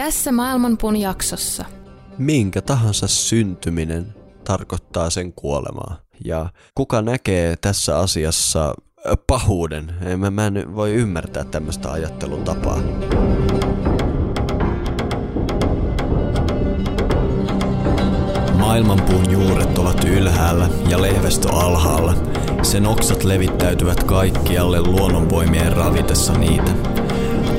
Tässä Maailmanpuun jaksossa. Minkä tahansa syntyminen tarkoittaa sen kuolemaa. Ja kuka näkee tässä asiassa pahuuden? Mä, mä en voi ymmärtää tämmöistä ajattelutapaa. Maailmanpuun juuret ovat ylhäällä ja lehvestö alhaalla. Sen oksat levittäytyvät kaikkialle luonnonvoimien ravitessa niitä.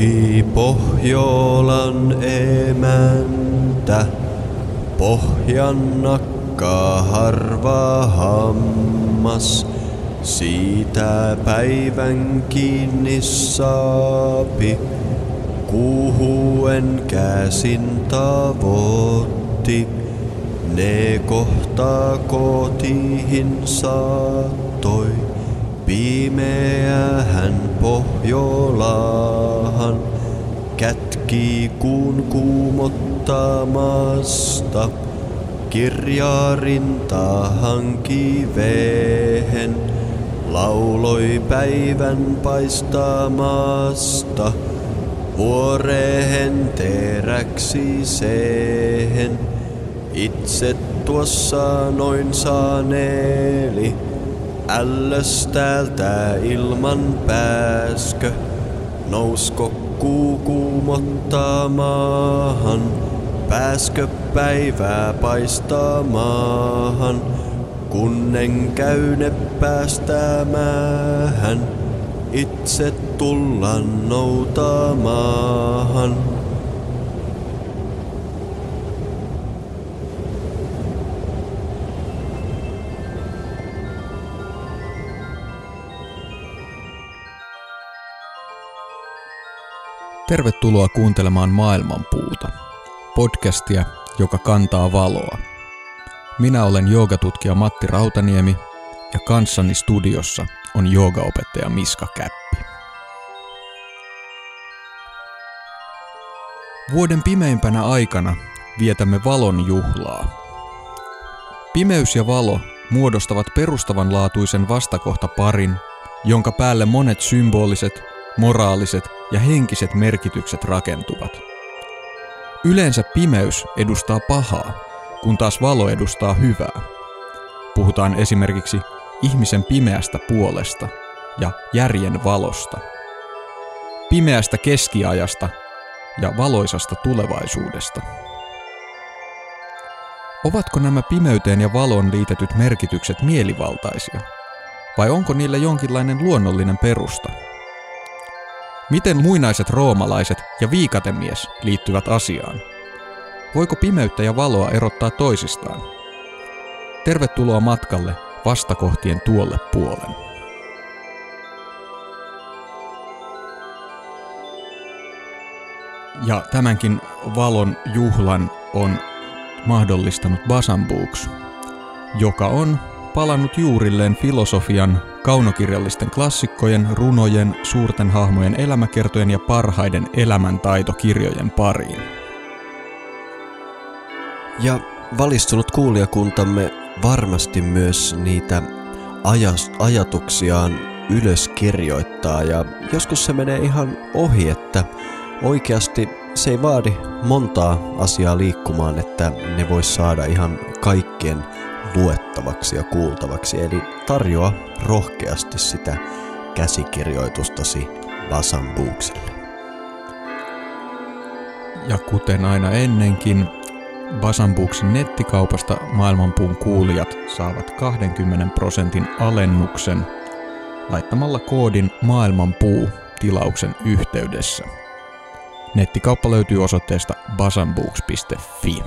Louhi Pohjolan emäntä, pohjan nakkaa harva hammas. Siitä päivän kiinni saapi, kuuhuen käsin tavoitti. Ne kohta kotiin saattoi. Pimeä hän Pohjolahan kätki kuun kuumottamasta. Kirjaa rintahan kivehen, lauloi päivän paistamasta. Vuorehen teräksi sehen, itse tuossa noin saneeli. Ällös täältä ilman pääskö, nousko kuu kuumottamaan, pääskö päivää paistamaahan, kunnen käyne päästämään, itse tullaan noutamaan. Tervetuloa kuuntelemaan Maailmanpuuta, podcastia, joka kantaa valoa. Minä olen joogatutkija Matti Rautaniemi ja kanssani studiossa on joogaopettaja Miska Käppi. Vuoden pimeimpänä aikana vietämme valon juhlaa. Pimeys ja valo muodostavat perustavanlaatuisen vastakohta parin, jonka päälle monet symboliset, moraaliset ja henkiset merkitykset rakentuvat. Yleensä pimeys edustaa pahaa, kun taas valo edustaa hyvää. Puhutaan esimerkiksi ihmisen pimeästä puolesta ja järjen valosta. Pimeästä keskiajasta ja valoisasta tulevaisuudesta. Ovatko nämä pimeyteen ja valoon liitetyt merkitykset mielivaltaisia? Vai onko niillä jonkinlainen luonnollinen perusta? Miten muinaiset roomalaiset ja viikatemies liittyvät asiaan? Voiko pimeyttä ja valoa erottaa toisistaan? Tervetuloa matkalle vastakohtien tuolle puolen. Ja tämänkin valon juhlan on mahdollistanut Basambuks, joka on palannut juurilleen filosofian, kaunokirjallisten klassikkojen, runojen, suurten hahmojen elämäkertojen ja parhaiden elämäntaitokirjojen pariin. Ja valistunut kuulijakuntamme varmasti myös niitä ajatuksiaan ylös kirjoittaa ja joskus se menee ihan ohi, että oikeasti se ei vaadi montaa asiaa liikkumaan, että ne vois saada ihan kaikkien luettavaksi ja kuultavaksi. Eli tarjoa rohkeasti sitä käsikirjoitustasi Basambuukselle. Ja kuten aina ennenkin, Basambuuksin nettikaupasta maailmanpuun kuulijat saavat 20 prosentin alennuksen laittamalla koodin maailmanpuu tilauksen yhteydessä. Nettikauppa löytyy osoitteesta basambuuks.fi.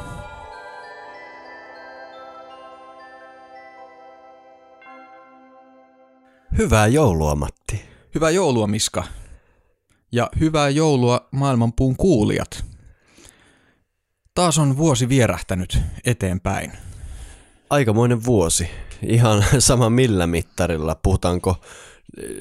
Hyvää joulua, Matti. Hyvää joulua, Miska. Ja hyvää joulua maailmanpuun kuulijat. Taas on vuosi vierähtänyt eteenpäin. Aikamoinen vuosi. Ihan sama millä mittarilla. Puhutaanko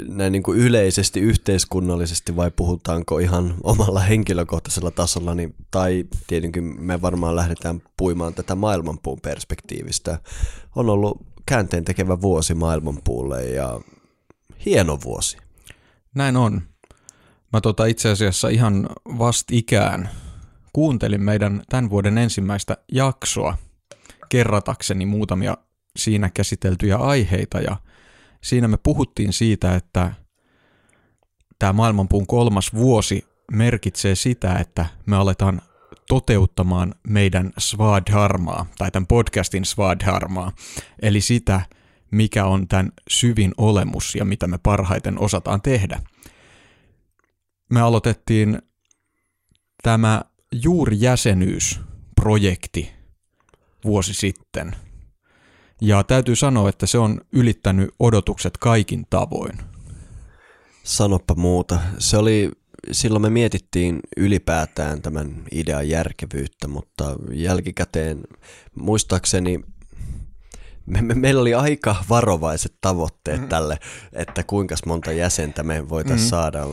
näin niin kuin yleisesti, yhteiskunnallisesti vai puhutaanko ihan omalla henkilökohtaisella tasolla, niin, tai tietenkin me varmaan lähdetään puimaan tätä maailmanpuun perspektiivistä. On ollut käänteen tekevä vuosi maailmanpuulle ja hieno vuosi. Näin on. Mä tota itse asiassa ihan vastikään kuuntelin meidän tämän vuoden ensimmäistä jaksoa kerratakseni muutamia siinä käsiteltyjä aiheita ja siinä me puhuttiin siitä, että tämä maailmanpuun kolmas vuosi merkitsee sitä, että me aletaan toteuttamaan meidän svadharmaa, tai tämän podcastin svadharmaa, eli sitä, mikä on tämän syvin olemus ja mitä me parhaiten osataan tehdä. Me aloitettiin tämä juuri jäsenyysprojekti vuosi sitten. Ja täytyy sanoa, että se on ylittänyt odotukset kaikin tavoin. Sanoppa muuta. Se oli, silloin me mietittiin ylipäätään tämän idean järkevyyttä, mutta jälkikäteen muistaakseni me, me, meillä oli aika varovaiset tavoitteet mm. tälle, että kuinka monta jäsentä me voitaisiin mm. saada.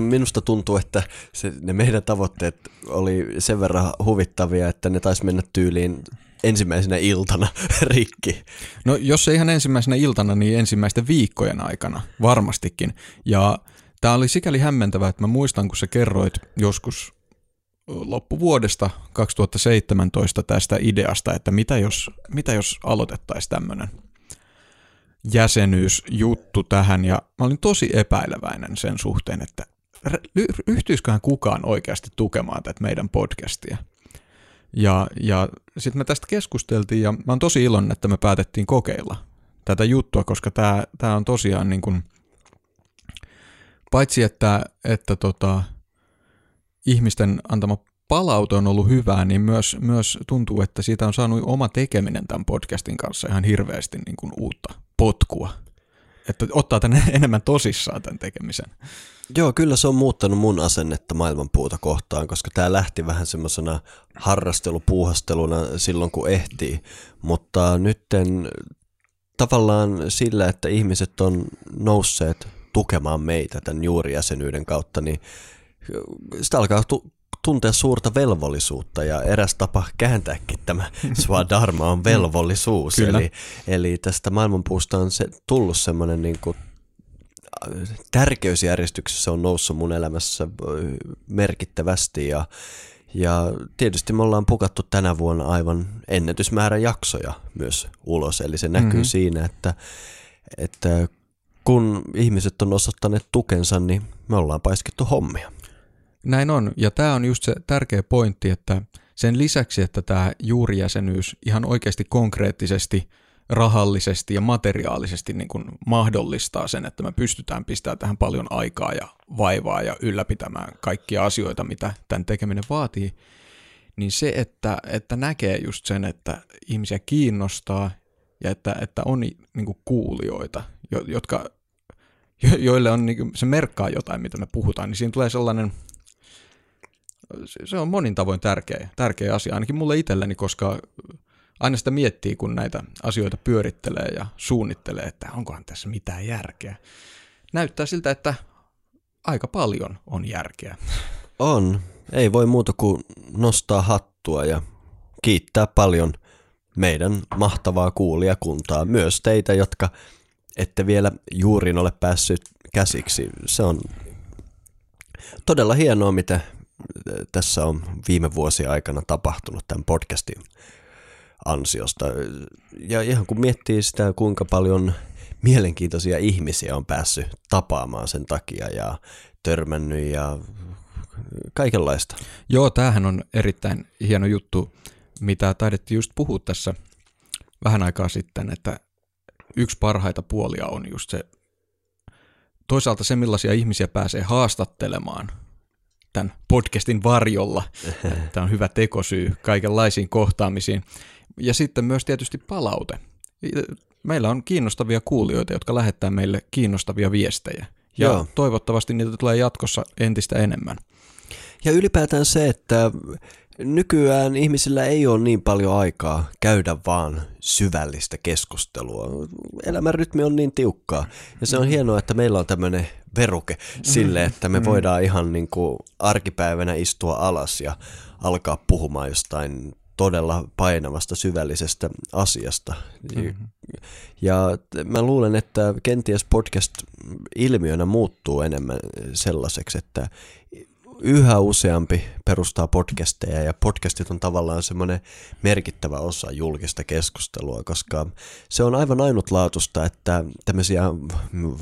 Minusta tuntuu, että se, ne meidän tavoitteet oli sen verran huvittavia, että ne taisi mennä tyyliin ensimmäisenä iltana rikki. No jos ei ihan ensimmäisenä iltana, niin ensimmäisten viikkojen aikana varmastikin. Ja tämä oli sikäli hämmentävää, että mä muistan, kun sä kerroit joskus loppuvuodesta 2017 tästä ideasta, että mitä jos, mitä jos aloitettaisiin tämmöinen jäsenyysjuttu tähän, ja mä olin tosi epäileväinen sen suhteen, että ryhtyisiköhän kukaan oikeasti tukemaan tätä meidän podcastia. Ja, ja sitten me tästä keskusteltiin, ja mä oon tosi iloinen, että me päätettiin kokeilla tätä juttua, koska tämä, tämä on tosiaan niin kuin, paitsi että, että tota, ihmisten antama palaute on ollut hyvää, niin myös, myös tuntuu, että siitä on saanut oma tekeminen tämän podcastin kanssa ihan hirveästi niin kuin uutta potkua. Että ottaa tänne enemmän tosissaan tämän tekemisen. Joo, kyllä se on muuttanut mun asennetta maailmanpuuta kohtaan, koska tämä lähti vähän semmoisena harrastelupuuhasteluna silloin, kun ehtii. Mutta nytten tavallaan sillä, että ihmiset on nousseet tukemaan meitä tämän juurijäsenyyden kautta, niin sitä alkaa tu- tuntea suurta velvollisuutta ja eräs tapa kääntääkin tämä swadharma on velvollisuus. eli, eli tästä maailmanpuusta on se, tullut semmoinen niin kuin tärkeysjärjestyksessä on noussut mun elämässä merkittävästi ja, ja tietysti me ollaan pukattu tänä vuonna aivan ennätysmäärä jaksoja myös ulos, eli se näkyy mm-hmm. siinä, että, että kun ihmiset on osoittaneet tukensa, niin me ollaan paiskittu hommia. Näin on, ja tämä on just se tärkeä pointti, että sen lisäksi, että tämä juurijäsenyys ihan oikeasti konkreettisesti, rahallisesti ja materiaalisesti niin kuin mahdollistaa sen, että me pystytään pistämään tähän paljon aikaa ja vaivaa ja ylläpitämään kaikkia asioita, mitä tämän tekeminen vaatii, niin se, että, että näkee just sen, että ihmisiä kiinnostaa ja että, että on niin kuin kuulijoita, jotka, joille on, niin kuin, se merkkaa jotain, mitä me puhutaan, niin siinä tulee sellainen – se on monin tavoin tärkeä, tärkeä asia, ainakin mulle itselleni, koska aina sitä miettii, kun näitä asioita pyörittelee ja suunnittelee, että onkohan tässä mitään järkeä. Näyttää siltä, että aika paljon on järkeä. On. Ei voi muuta kuin nostaa hattua ja kiittää paljon meidän mahtavaa kuulijakuntaa. Myös teitä, jotka ette vielä juuriin ole päässyt käsiksi. Se on todella hienoa, mitä tässä on viime vuosien aikana tapahtunut tämän podcastin ansiosta. Ja ihan kun miettii sitä, kuinka paljon mielenkiintoisia ihmisiä on päässyt tapaamaan sen takia ja törmännyt ja kaikenlaista. Joo, tämähän on erittäin hieno juttu, mitä taidettiin just puhua tässä vähän aikaa sitten, että yksi parhaita puolia on just se, toisaalta se millaisia ihmisiä pääsee haastattelemaan – tämän podcastin varjolla. Tämä on hyvä tekosyy kaikenlaisiin kohtaamisiin. Ja sitten myös tietysti palaute. meillä on kiinnostavia kuulijoita, jotka lähettää meille kiinnostavia viestejä. Ja Joo. toivottavasti niitä tulee jatkossa entistä enemmän. Ja ylipäätään se, että nykyään ihmisillä ei ole niin paljon aikaa käydä vaan syvällistä keskustelua. Elämän rytmi on niin tiukkaa. Ja se on hienoa, että meillä on tämmöinen veruke sille, että me voidaan ihan niin kuin arkipäivänä istua alas ja alkaa puhumaan jostain todella painavasta syvällisestä asiasta. Mm-hmm. Ja mä luulen, että kenties podcast ilmiönä muuttuu enemmän sellaiseksi, että yhä useampi perustaa podcasteja ja podcastit on tavallaan semmoinen merkittävä osa julkista keskustelua, koska se on aivan ainutlaatusta, että tämmöisiä,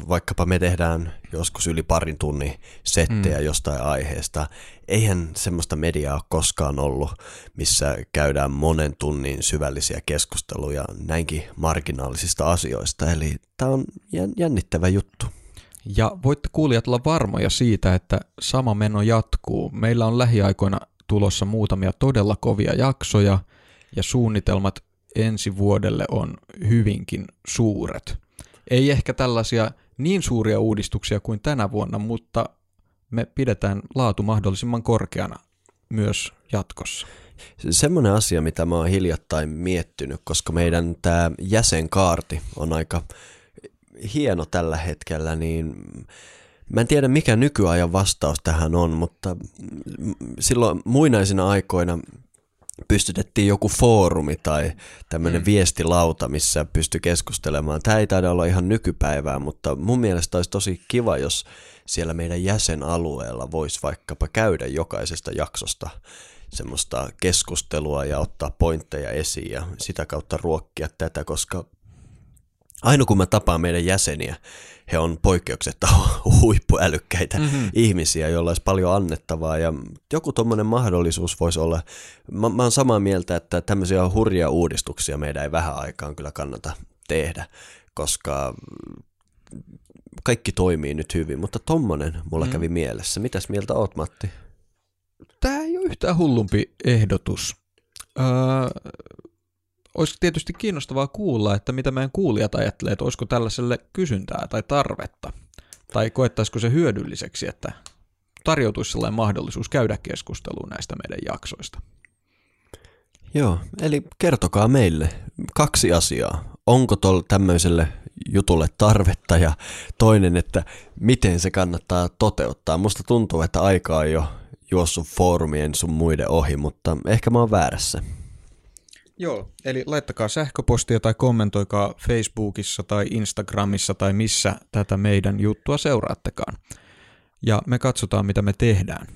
vaikkapa me tehdään joskus yli parin tunnin settejä mm. jostain aiheesta, eihän semmoista mediaa ole koskaan ollut, missä käydään monen tunnin syvällisiä keskusteluja näinkin marginaalisista asioista, eli tämä on jän- jännittävä juttu. Ja voitte kuulijat olla varmoja siitä, että sama meno jatkuu. Meillä on lähiaikoina tulossa muutamia todella kovia jaksoja ja suunnitelmat ensi vuodelle on hyvinkin suuret. Ei ehkä tällaisia niin suuria uudistuksia kuin tänä vuonna, mutta me pidetään laatu mahdollisimman korkeana myös jatkossa. Semmoinen asia, mitä mä oon hiljattain miettinyt, koska meidän tämä jäsenkaarti on aika hieno tällä hetkellä, niin mä en tiedä mikä nykyajan vastaus tähän on, mutta silloin muinaisina aikoina pystytettiin joku foorumi tai tämmöinen mm. viestilauta, missä pysty keskustelemaan. Tämä ei taida olla ihan nykypäivää, mutta mun mielestä olisi tosi kiva, jos siellä meidän jäsenalueella voisi vaikkapa käydä jokaisesta jaksosta semmoista keskustelua ja ottaa pointteja esiin ja sitä kautta ruokkia tätä, koska aina kun mä tapaan meidän jäseniä, he on poikkeuksetta huippuälykkäitä mm-hmm. ihmisiä, joilla olisi paljon annettavaa ja joku tuommoinen mahdollisuus voisi olla. Mä, mä oon samaa mieltä, että tämmöisiä hurjia uudistuksia meidän ei vähän aikaan kyllä kannata tehdä, koska kaikki toimii nyt hyvin, mutta tommonen mulla mm. kävi mielessä. Mitäs mieltä oot, Matti? Tämä ei ole yhtään hullumpi ehdotus. Öö, olisi tietysti kiinnostavaa kuulla, että mitä meidän kuulijat ajattelee, että olisiko tällaiselle kysyntää tai tarvetta, tai koettaisiko se hyödylliseksi, että tarjoutuisi sellainen mahdollisuus käydä keskustelua näistä meidän jaksoista. Joo, eli kertokaa meille kaksi asiaa. Onko tuolla tämmöiselle jutulle tarvetta ja toinen, että miten se kannattaa toteuttaa. Musta tuntuu, että aika on jo juossut foorumien sun muiden ohi, mutta ehkä mä oon väärässä. Joo, eli laittakaa sähköpostia tai kommentoikaa Facebookissa tai Instagramissa tai missä tätä meidän juttua seuraattekaan. Ja me katsotaan, mitä me tehdään.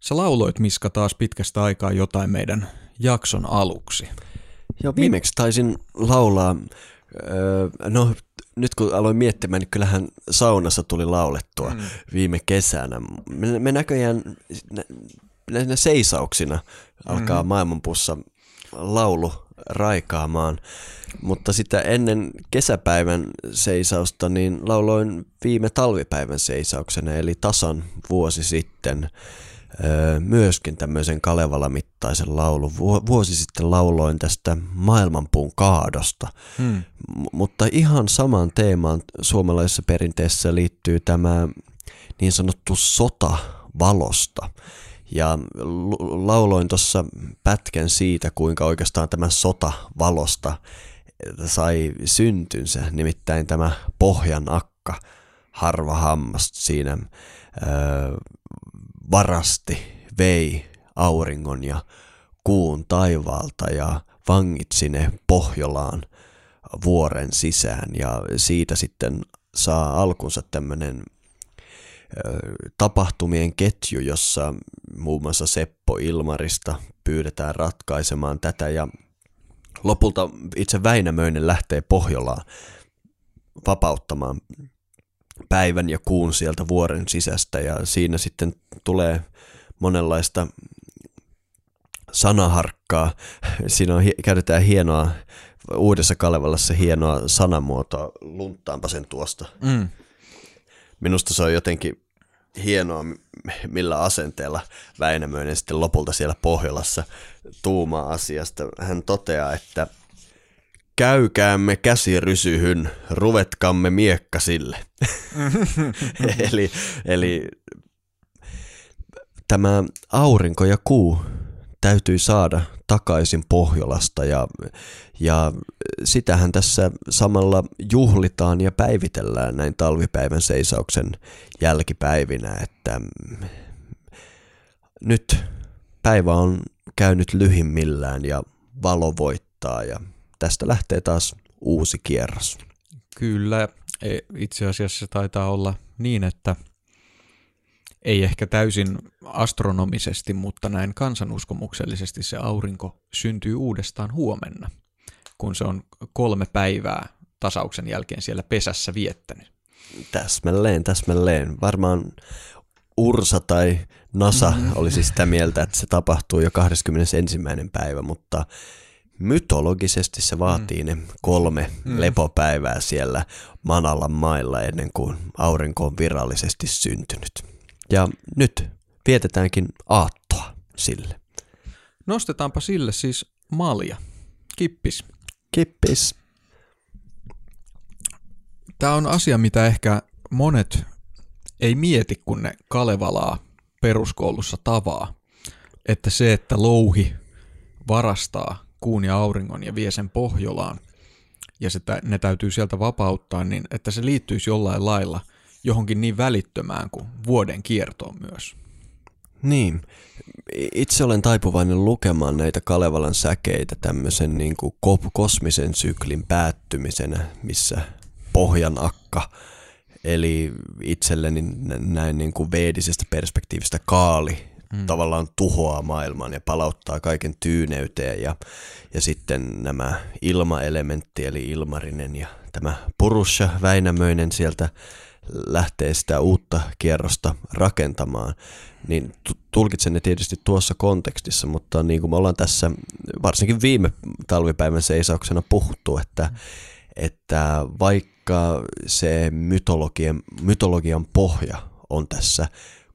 Sä lauloit, Miska, taas pitkästä aikaa jotain meidän jakson aluksi. Joo, viimeksi taisin laulaa, öö, no nyt kun aloin miettimään, niin kyllähän saunassa tuli laulettua mm. viime kesänä. Me, me näköjään näinä seisauksina alkaa mm. maailmanpussa laulu raikaamaan. Mutta sitä ennen kesäpäivän seisausta niin lauloin viime talvipäivän seisauksena, eli tasan vuosi sitten myöskin tämmöisen Kalevala-mittaisen laulun. Vuosi sitten lauloin tästä maailmanpuun kaadosta, hmm. M- mutta ihan samaan teemaan suomalaisessa perinteessä liittyy tämä niin sanottu sota valosta. Ja lauloin tuossa pätkän siitä, kuinka oikeastaan tämä sota valosta sai syntynsä, nimittäin tämä pohjan akka, harva hammas siinä öö, varasti, vei auringon ja kuun taivaalta ja vangitsi ne Pohjolaan vuoren sisään. Ja siitä sitten saa alkunsa tämmöinen tapahtumien ketju, jossa muun muassa Seppo Ilmarista pyydetään ratkaisemaan tätä ja lopulta itse Väinämöinen lähtee Pohjolaan vapauttamaan päivän ja kuun sieltä vuoren sisästä ja siinä sitten tulee monenlaista sanaharkkaa. Siinä on, käytetään hienoa, uudessa Kalevalassa hienoa sanamuotoa, lunttaanpa sen tuosta. Mm. Minusta se on jotenkin hienoa, millä asenteella Väinämöinen sitten lopulta siellä Pohjolassa tuumaa asiasta. Hän toteaa, että käykäämme käsirysyhyn, ruvetkamme miekka sille. eli, eli tämä aurinko ja kuu täytyy saada takaisin Pohjolasta ja, ja sitähän tässä samalla juhlitaan ja päivitellään näin talvipäivän seisauksen jälkipäivinä, että nyt päivä on käynyt lyhimmillään ja valo voittaa ja tästä lähtee taas uusi kierros. Kyllä, e, itse asiassa se taitaa olla niin, että ei ehkä täysin astronomisesti, mutta näin kansanuskomuksellisesti se aurinko syntyy uudestaan huomenna, kun se on kolme päivää tasauksen jälkeen siellä pesässä viettänyt. Täsmälleen, täsmälleen. Varmaan Ursa tai NASA olisi sitä mieltä, että se tapahtuu jo 21. päivä, mutta mytologisesti se vaatii mm. ne kolme mm. lepopäivää siellä Manalan mailla ennen kuin aurinko on virallisesti syntynyt. Ja nyt vietetäänkin aattoa sille. Nostetaanpa sille siis malja. Kippis. Kippis. Tämä on asia, mitä ehkä monet ei mieti, kun ne Kalevalaa peruskoulussa tavaa. Että se, että louhi varastaa kuun ja auringon ja vie sen Pohjolaan, ja se, ne täytyy sieltä vapauttaa, niin että se liittyisi jollain lailla johonkin niin välittömään kuin vuoden kiertoon myös. Niin. Itse olen taipuvainen lukemaan näitä Kalevalan säkeitä tämmöisen niin kuin kosmisen syklin päättymisenä, missä pohjan akka, eli itselleni näin niin kuin veedisestä perspektiivistä kaali mm. tavallaan tuhoaa maailman ja palauttaa kaiken tyyneyteen ja, ja sitten nämä ilmaelementti eli ilmarinen ja tämä Purusha Väinämöinen sieltä lähtee sitä uutta kierrosta rakentamaan, niin tulkitsen ne tietysti tuossa kontekstissa, mutta niin kuin me ollaan tässä varsinkin viime talvipäivän seisauksena puhuttu, että, että vaikka se mytologian, mytologian pohja on tässä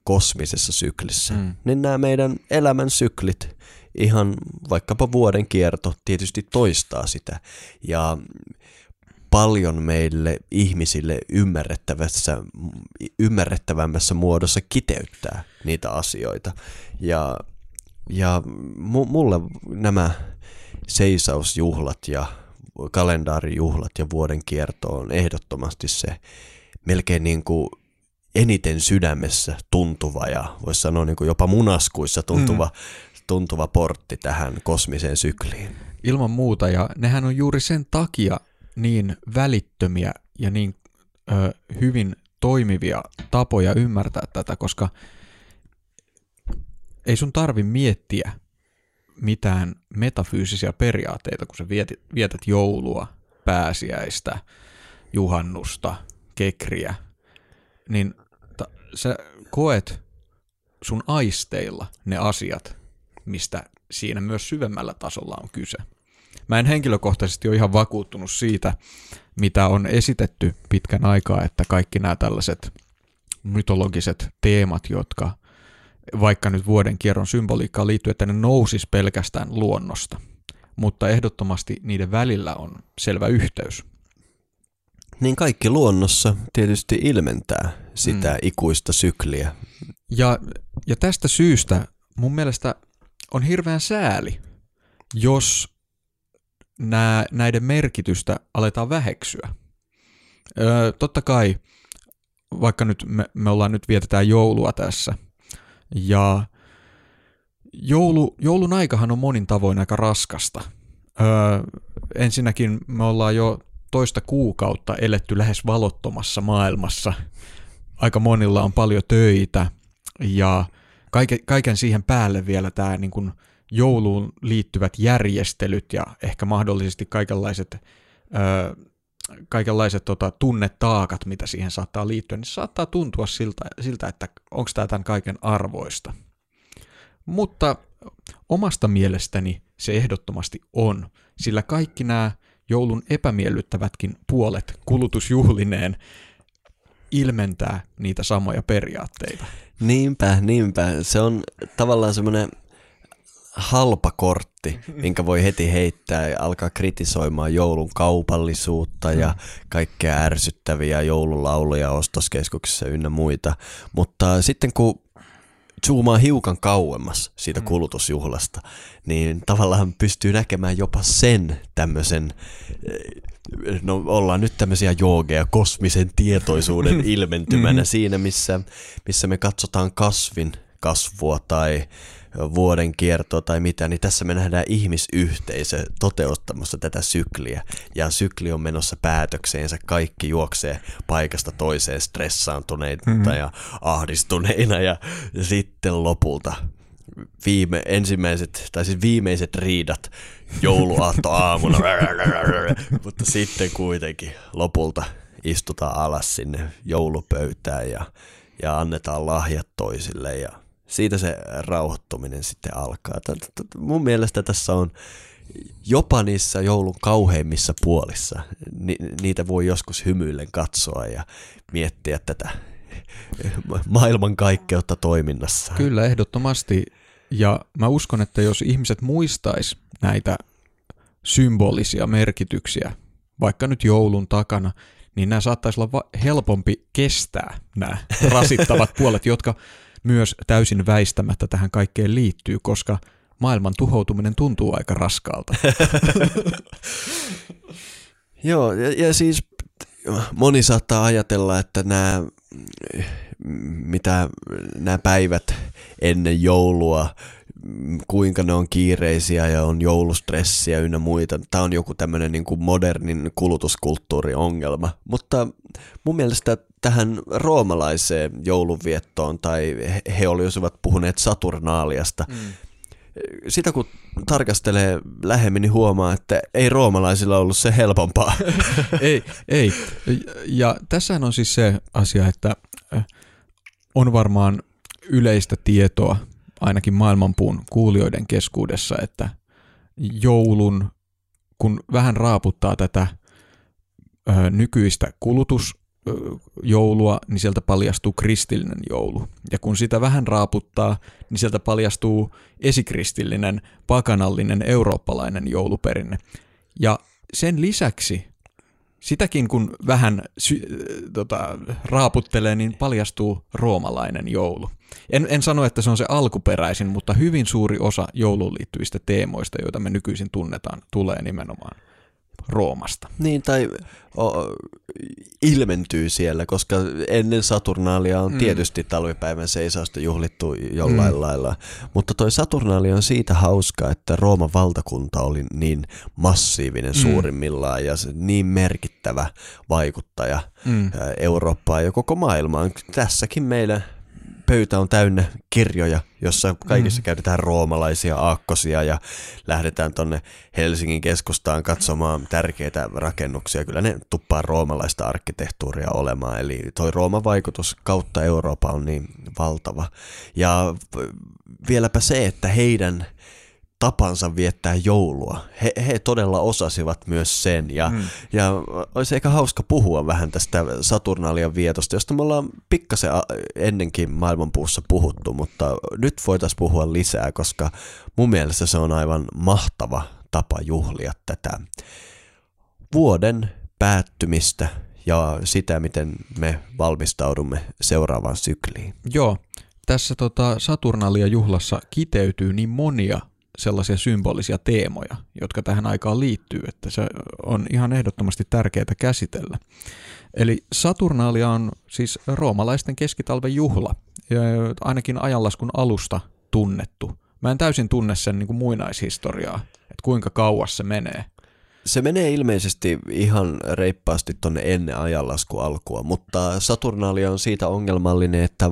kosmisessa syklissä, mm. niin nämä meidän elämän syklit, ihan vaikkapa vuoden kierto, tietysti toistaa sitä. Ja paljon meille ihmisille ymmärrettävässä, ymmärrettävämmässä muodossa kiteyttää niitä asioita. Ja, ja mulle nämä seisausjuhlat ja kalendaarijuhlat ja vuoden kierto on ehdottomasti se melkein niin kuin eniten sydämessä tuntuva ja voisi sanoa niin kuin jopa munaskuissa tuntuva, mm. tuntuva portti tähän kosmiseen sykliin. Ilman muuta, ja nehän on juuri sen takia niin välittömiä ja niin ö, hyvin toimivia tapoja ymmärtää tätä, koska ei sun tarvi miettiä mitään metafyysisiä periaatteita, kun sä vietit, vietät joulua, pääsiäistä, juhannusta, kekriä, niin ta, sä koet sun aisteilla ne asiat, mistä siinä myös syvemmällä tasolla on kyse. Mä en henkilökohtaisesti ole ihan vakuuttunut siitä, mitä on esitetty pitkän aikaa, että kaikki nämä tällaiset mytologiset teemat, jotka vaikka nyt vuoden kierron symboliikkaan liittyy, että ne nousis pelkästään luonnosta. Mutta ehdottomasti niiden välillä on selvä yhteys. Niin kaikki luonnossa tietysti ilmentää sitä mm. ikuista sykliä. Ja, ja tästä syystä mun mielestä on hirveän sääli, jos nää, näiden merkitystä aletaan väheksyä. Öö, totta kai, vaikka nyt me, me ollaan nyt vietetään joulua tässä, ja joulu, joulun aikahan on monin tavoin aika raskasta. Öö, ensinnäkin me ollaan jo toista kuukautta eletty lähes valottomassa maailmassa. Aika monilla on paljon töitä ja kaiken, kaiken siihen päälle vielä tämä niin kuin jouluun liittyvät järjestelyt ja ehkä mahdollisesti kaikenlaiset, ö, kaikenlaiset tota, tunnetaakat, mitä siihen saattaa liittyä, niin saattaa tuntua siltä, siltä että onko tämä tämän kaiken arvoista. Mutta omasta mielestäni se ehdottomasti on, sillä kaikki nämä joulun epämiellyttävätkin puolet kulutusjuhlineen ilmentää niitä samoja periaatteita. Niinpä, niinpä. Se on tavallaan semmoinen halpa kortti, minkä voi heti heittää ja alkaa kritisoimaan joulun kaupallisuutta ja kaikkea ärsyttäviä joululauluja ostoskeskuksissa ynnä muita. Mutta sitten kun zoomaa hiukan kauemmas siitä kulutusjuhlasta, niin tavallaan pystyy näkemään jopa sen tämmöisen, eh, no ollaan nyt tämmöisiä joogeja, kosmisen tietoisuuden ilmentymänä siinä, missä, missä me katsotaan kasvin kasvua tai vuoden kiertoa tai mitä, niin tässä me nähdään ihmisyhteisö toteuttamassa tätä sykliä. Ja sykli on menossa päätökseensä, kaikki juoksee paikasta toiseen stressaantuneita mm-hmm. ja ahdistuneina ja, ja sitten lopulta viime, ensimmäiset, tai siis viimeiset riidat jouluaatto aamuna, mutta sitten kuitenkin lopulta istutaan alas sinne joulupöytään ja, ja annetaan lahjat toisille ja siitä se rauhoittuminen sitten alkaa. Mun mielestä tässä on jopa niissä joulun kauheimmissa puolissa. Ni, niitä voi joskus hymyillen katsoa ja miettiä tätä maailmankaikkeutta toiminnassa. Kyllä, ehdottomasti. Ja mä uskon, että jos ihmiset muistais näitä symbolisia merkityksiä, vaikka nyt joulun takana, niin nämä saattaisi olla helpompi kestää nämä rasittavat puolet, jotka myös täysin väistämättä tähän kaikkeen liittyy, koska maailman tuhoutuminen tuntuu aika raskaalta. Joo, ja, ja siis moni saattaa ajatella, että nämä, mitä nämä päivät ennen joulua, kuinka ne on kiireisiä ja on joulustressiä ynnä muita. Tämä on joku tämmöinen niin kuin modernin kulutuskulttuuriongelma. Mutta mun mielestä tähän roomalaiseen joulunviettoon, tai he olisivat puhuneet Saturnaaliasta, mm. sitä kun tarkastelee lähemmin, niin huomaa, että ei roomalaisilla ollut se helpompaa. ei, ei. Ja tässähän on siis se asia, että äh, on varmaan yleistä tietoa, ainakin maailmanpuun kuulijoiden keskuudessa, että joulun, kun vähän raaputtaa tätä ö, nykyistä kulutus joulua, niin sieltä paljastuu kristillinen joulu. Ja kun sitä vähän raaputtaa, niin sieltä paljastuu esikristillinen, pakanallinen, eurooppalainen jouluperinne. Ja sen lisäksi, sitäkin kun vähän sy- tota, raaputtelee, niin paljastuu roomalainen joulu. En, en sano, että se on se alkuperäisin, mutta hyvin suuri osa jouluun liittyvistä teemoista, joita me nykyisin tunnetaan, tulee nimenomaan Roomasta. Niin, tai o, ilmentyy siellä, koska ennen Saturnaalia on mm. tietysti talvipäivän seisausta juhlittu jollain mm. lailla. Mutta toi Saturnaali on siitä hauska, että Rooman valtakunta oli niin massiivinen mm. suurimmillaan ja niin merkittävä vaikuttaja mm. Eurooppaan ja koko maailmaan. Tässäkin meidän pöytä on täynnä kirjoja, jossa kaikissa mm. käytetään roomalaisia aakkosia ja lähdetään tonne Helsingin keskustaan katsomaan tärkeitä rakennuksia. Kyllä ne tuppaa roomalaista arkkitehtuuria olemaan, eli toi Rooman vaikutus kautta Euroopan on niin valtava. Ja vieläpä se, että heidän tapansa viettää joulua. He, he todella osasivat myös sen ja, mm. ja olisi ehkä hauska puhua vähän tästä Saturnalian vietosta, josta me ollaan pikkasen ennenkin maailmanpuussa puhuttu, mutta nyt voitaisiin puhua lisää, koska mun mielestä se on aivan mahtava tapa juhlia tätä vuoden päättymistä ja sitä, miten me valmistaudumme seuraavaan sykliin. Joo, tässä tota Saturnalia-juhlassa kiteytyy niin monia sellaisia symbolisia teemoja, jotka tähän aikaan liittyy, että se on ihan ehdottomasti tärkeää käsitellä. Eli Saturnaalia on siis roomalaisten keskitalven juhla, ainakin ajanlaskun alusta tunnettu. Mä en täysin tunne sen niin kuin muinaishistoriaa, että kuinka kauas se menee. Se menee ilmeisesti ihan reippaasti tuonne ennen ajanlasku alkua, mutta Saturnalia on siitä ongelmallinen, että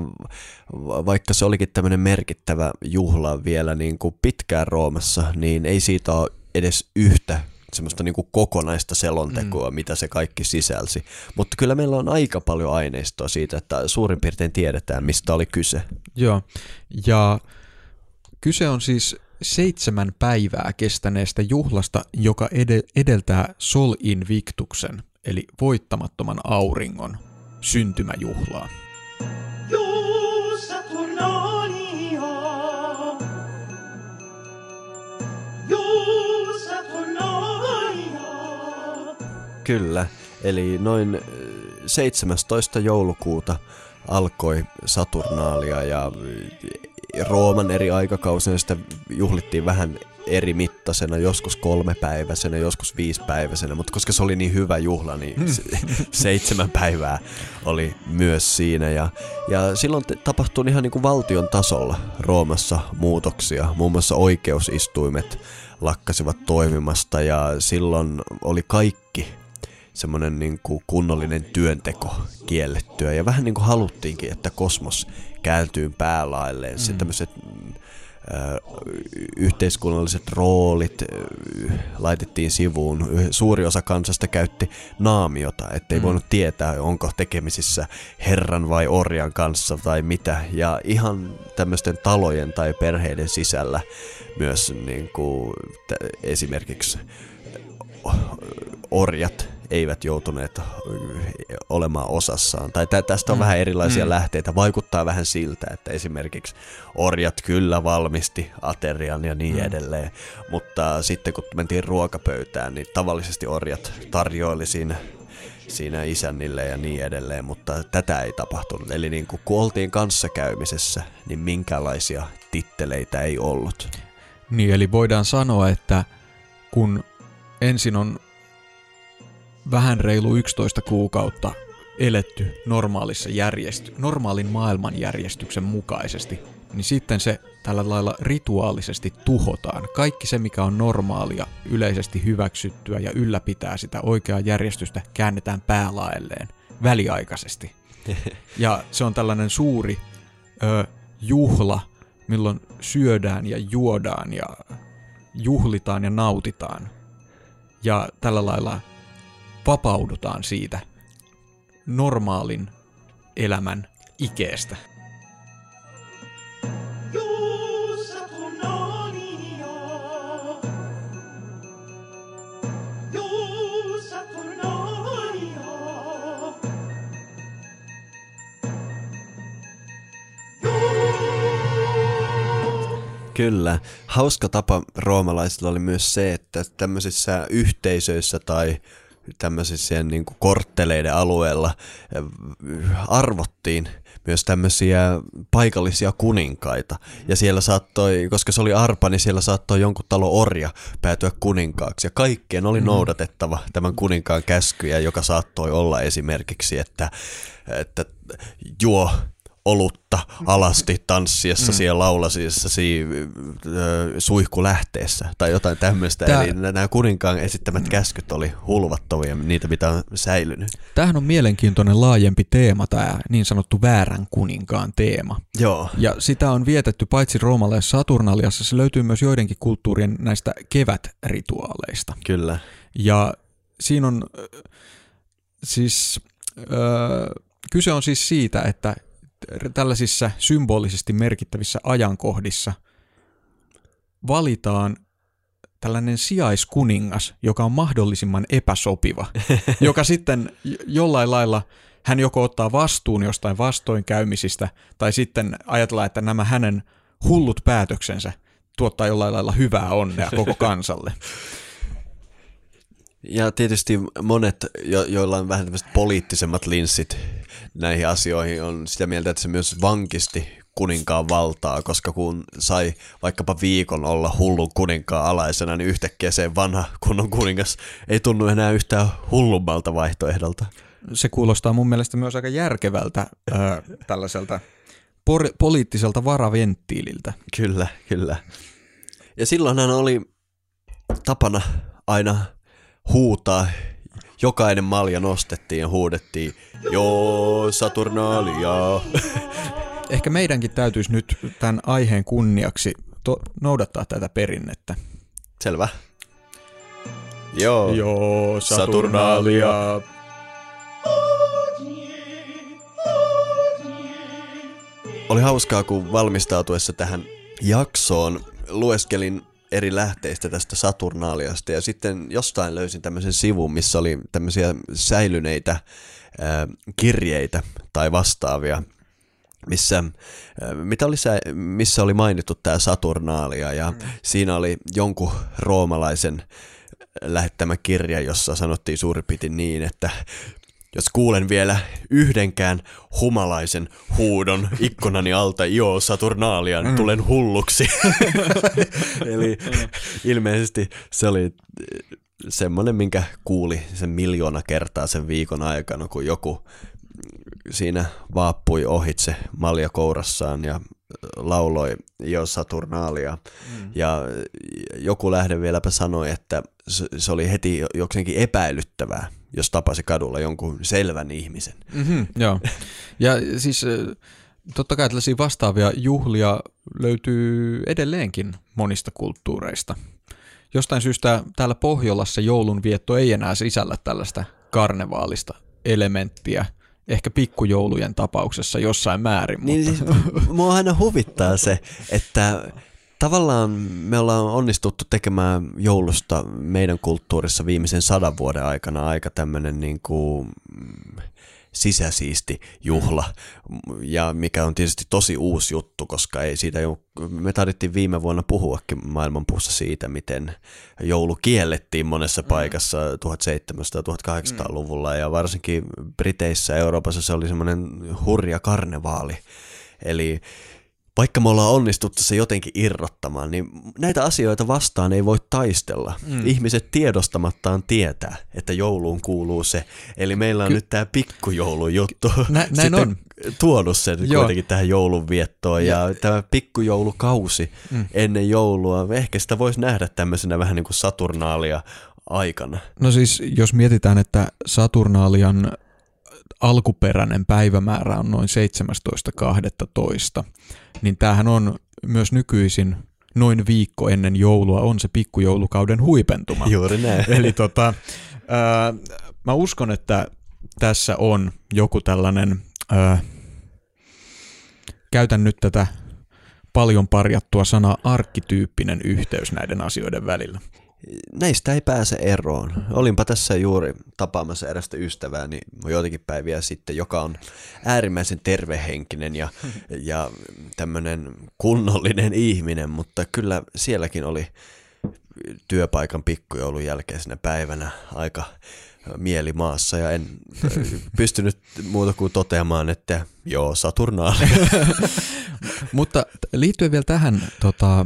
vaikka se olikin tämmöinen merkittävä juhla vielä niin kuin pitkään Roomassa, niin ei siitä ole edes yhtä semmoista niin kuin kokonaista selontekoa, mm. mitä se kaikki sisälsi. Mutta kyllä meillä on aika paljon aineistoa siitä, että suurin piirtein tiedetään, mistä oli kyse. Joo, ja kyse on siis seitsemän päivää kestäneestä juhlasta, joka edeltää Sol Invictuksen, eli voittamattoman auringon syntymäjuhlaa. Kyllä, eli noin äh, 17. joulukuuta alkoi Saturnaalia ja äh, Rooman eri aikakausina sitä juhlittiin vähän eri mittaisena, joskus kolmepäiväisenä, joskus viisipäiväisenä, mutta koska se oli niin hyvä juhla, niin se, seitsemän päivää oli myös siinä. Ja, ja silloin tapahtui ihan niin kuin valtion tasolla Roomassa muutoksia, muun muassa oikeusistuimet lakkasivat toimimasta ja silloin oli kaikki semmoinen niin kuin kunnollinen työnteko kiellettyä. Ja vähän niin kuin haluttiinkin, että kosmos kääntyy päälailleen. Mm. Sitten tämmöiset mm, yhteiskunnalliset roolit laitettiin sivuun. Suuri osa kansasta käytti naamiota, ettei mm. voinut tietää, onko tekemisissä herran vai orjan kanssa tai mitä. Ja ihan tämmöisten talojen tai perheiden sisällä myös niin kuin, t- esimerkiksi orjat eivät joutuneet olemaan osassaan. Tai tä- tästä on mm. vähän erilaisia mm. lähteitä. Vaikuttaa vähän siltä, että esimerkiksi orjat kyllä valmisti aterian ja niin mm. edelleen. Mutta sitten kun mentiin ruokapöytään, niin tavallisesti orjat tarjoili siinä siinä isännille ja niin edelleen, mutta tätä ei tapahtunut. Eli niin kuin, kun oltiin kanssakäymisessä, niin minkälaisia titteleitä ei ollut. Niin, eli voidaan sanoa, että kun ensin on vähän reilu 11 kuukautta eletty normaalissa järjesty- normaalin maailmanjärjestyksen mukaisesti, niin sitten se tällä lailla rituaalisesti tuhotaan. Kaikki se, mikä on normaalia, yleisesti hyväksyttyä ja ylläpitää sitä oikeaa järjestystä, käännetään päälaelleen väliaikaisesti. Ja se on tällainen suuri ö, juhla, milloin syödään ja juodaan ja juhlitaan ja nautitaan. Ja tällä lailla vapaudutaan siitä normaalin elämän ikeestä. Kyllä. Hauska tapa roomalaisilla oli myös se, että tämmöisissä yhteisöissä tai tämmöisissä niin kuin kortteleiden alueella äh, arvottiin myös tämmöisiä paikallisia kuninkaita. Ja siellä saattoi, koska se oli arpa, niin siellä saattoi jonkun talo orja päätyä kuninkaaksi. Ja kaikkien oli noudatettava tämän kuninkaan käskyjä, joka saattoi olla esimerkiksi, että, että juo olutta alasti tanssiessa mm. siellä laulasiessasi suihkulähteessä tai jotain tämmöistä. Tää- Eli nämä kuninkaan esittämät käskyt oli hulvattavia, niitä mitä on säilynyt. Tämähän on mielenkiintoinen laajempi teema, tämä niin sanottu väärän kuninkaan teema. Joo, Ja sitä on vietetty paitsi Roomalla ja Saturnaliassa, se löytyy myös joidenkin kulttuurien näistä kevätrituaaleista. kyllä. Ja siinä on siis, äh, kyse on siis siitä, että tällaisissa symbolisesti merkittävissä ajankohdissa valitaan tällainen sijaiskuningas, joka on mahdollisimman epäsopiva, joka sitten jollain lailla hän joko ottaa vastuun jostain vastoinkäymisistä, tai sitten ajatellaan, että nämä hänen hullut päätöksensä tuottaa jollain lailla hyvää onnea koko kansalle. Ja tietysti monet, jo- joilla on vähän tämmöiset poliittisemmat linssit näihin asioihin, on sitä mieltä, että se myös vankisti kuninkaan valtaa, koska kun sai vaikkapa viikon olla hullun kuninkaan alaisena, niin yhtäkkiä se vanha kunnon kuningas ei tunnu enää yhtään hullummalta vaihtoehdolta. se kuulostaa mun mielestä myös aika järkevältä ö, tällaiselta por- poliittiselta varaventtiililtä. Kyllä, kyllä. Ja silloinhan oli tapana aina huutaa. Jokainen malja nostettiin ja huudettiin, joo, Saturnalia. Ehkä meidänkin täytyisi nyt tämän aiheen kunniaksi to- noudattaa tätä perinnettä. Selvä. Joo. Joo, Saturnalia. Oli hauskaa, kun valmistautuessa tähän jaksoon lueskelin eri lähteistä tästä Saturnaaliasta ja sitten jostain löysin tämmöisen sivun, missä oli tämmöisiä säilyneitä kirjeitä tai vastaavia, missä, mitä oli sä, missä oli mainittu tämä Saturnaalia ja mm. siinä oli jonkun roomalaisen lähettämä kirja, jossa sanottiin suurin piirtein niin, että jos kuulen vielä yhdenkään humalaisen huudon ikkunani alta, joo, Saturnaalian, mm. tulen hulluksi. Eli ilmeisesti se oli semmoinen, minkä kuuli sen miljoona kertaa sen viikon aikana, kun joku siinä vaappui ohitse malja kourassaan ja lauloi jo Saturnaalia. Mm. Ja joku lähde vieläpä sanoi, että se oli heti jokseenkin epäilyttävää, jos tapasi kadulla jonkun selvän ihmisen. Mm-hmm, joo. Ja siis totta kai tällaisia vastaavia juhlia löytyy edelleenkin monista kulttuureista. Jostain syystä täällä Pohjolassa joulunvietto ei enää sisällä tällaista karnevaalista elementtiä, ehkä pikkujoulujen tapauksessa jossain määrin. Niin mutta... siis, mua aina huvittaa se, että tavallaan me ollaan onnistuttu tekemään joulusta meidän kulttuurissa viimeisen sadan vuoden aikana aika tämmöinen niin kuin sisäsiisti juhla, ja mikä on tietysti tosi uusi juttu, koska ei siitä jo, me taidettiin viime vuonna puhuakin maailmanpuussa siitä, miten joulu kiellettiin monessa mm. paikassa 1700-1800-luvulla, ja varsinkin Briteissä ja Euroopassa se oli semmoinen hurja karnevaali, eli vaikka me ollaan onnistuttu se jotenkin irrottamaan, niin näitä asioita vastaan ei voi taistella. Mm. Ihmiset tiedostamattaan tietää, että jouluun kuuluu se. Eli meillä on Ky- nyt tämä pikkujoulujuttu Nä, näin on. tuonut sen Joo. kuitenkin tähän joulunviettoon. Ja, ja tämä pikkujoulukausi mm. ennen joulua, ehkä sitä voisi nähdä tämmöisenä vähän niin kuin Saturnaalia aikana. No siis jos mietitään, että Saturnaalian alkuperäinen päivämäärä on noin 17.12 niin tämähän on myös nykyisin noin viikko ennen joulua on se pikkujoulukauden huipentuma. Juuri näin. Eli tota, ää, mä uskon, että tässä on joku tällainen, ää, käytän nyt tätä paljon parjattua sanaa arkkityyppinen yhteys näiden asioiden välillä näistä ei pääse eroon. Olinpa tässä juuri tapaamassa erästä ystävääni joitakin päiviä sitten, joka on äärimmäisen tervehenkinen ja, ja tämmöinen kunnollinen ihminen, mutta kyllä sielläkin oli työpaikan pikkujoulun jälkeisenä päivänä aika mieli maassa ja en pystynyt muuta kuin toteamaan, että joo, Saturnaali. Mutta liittyen vielä tähän tota,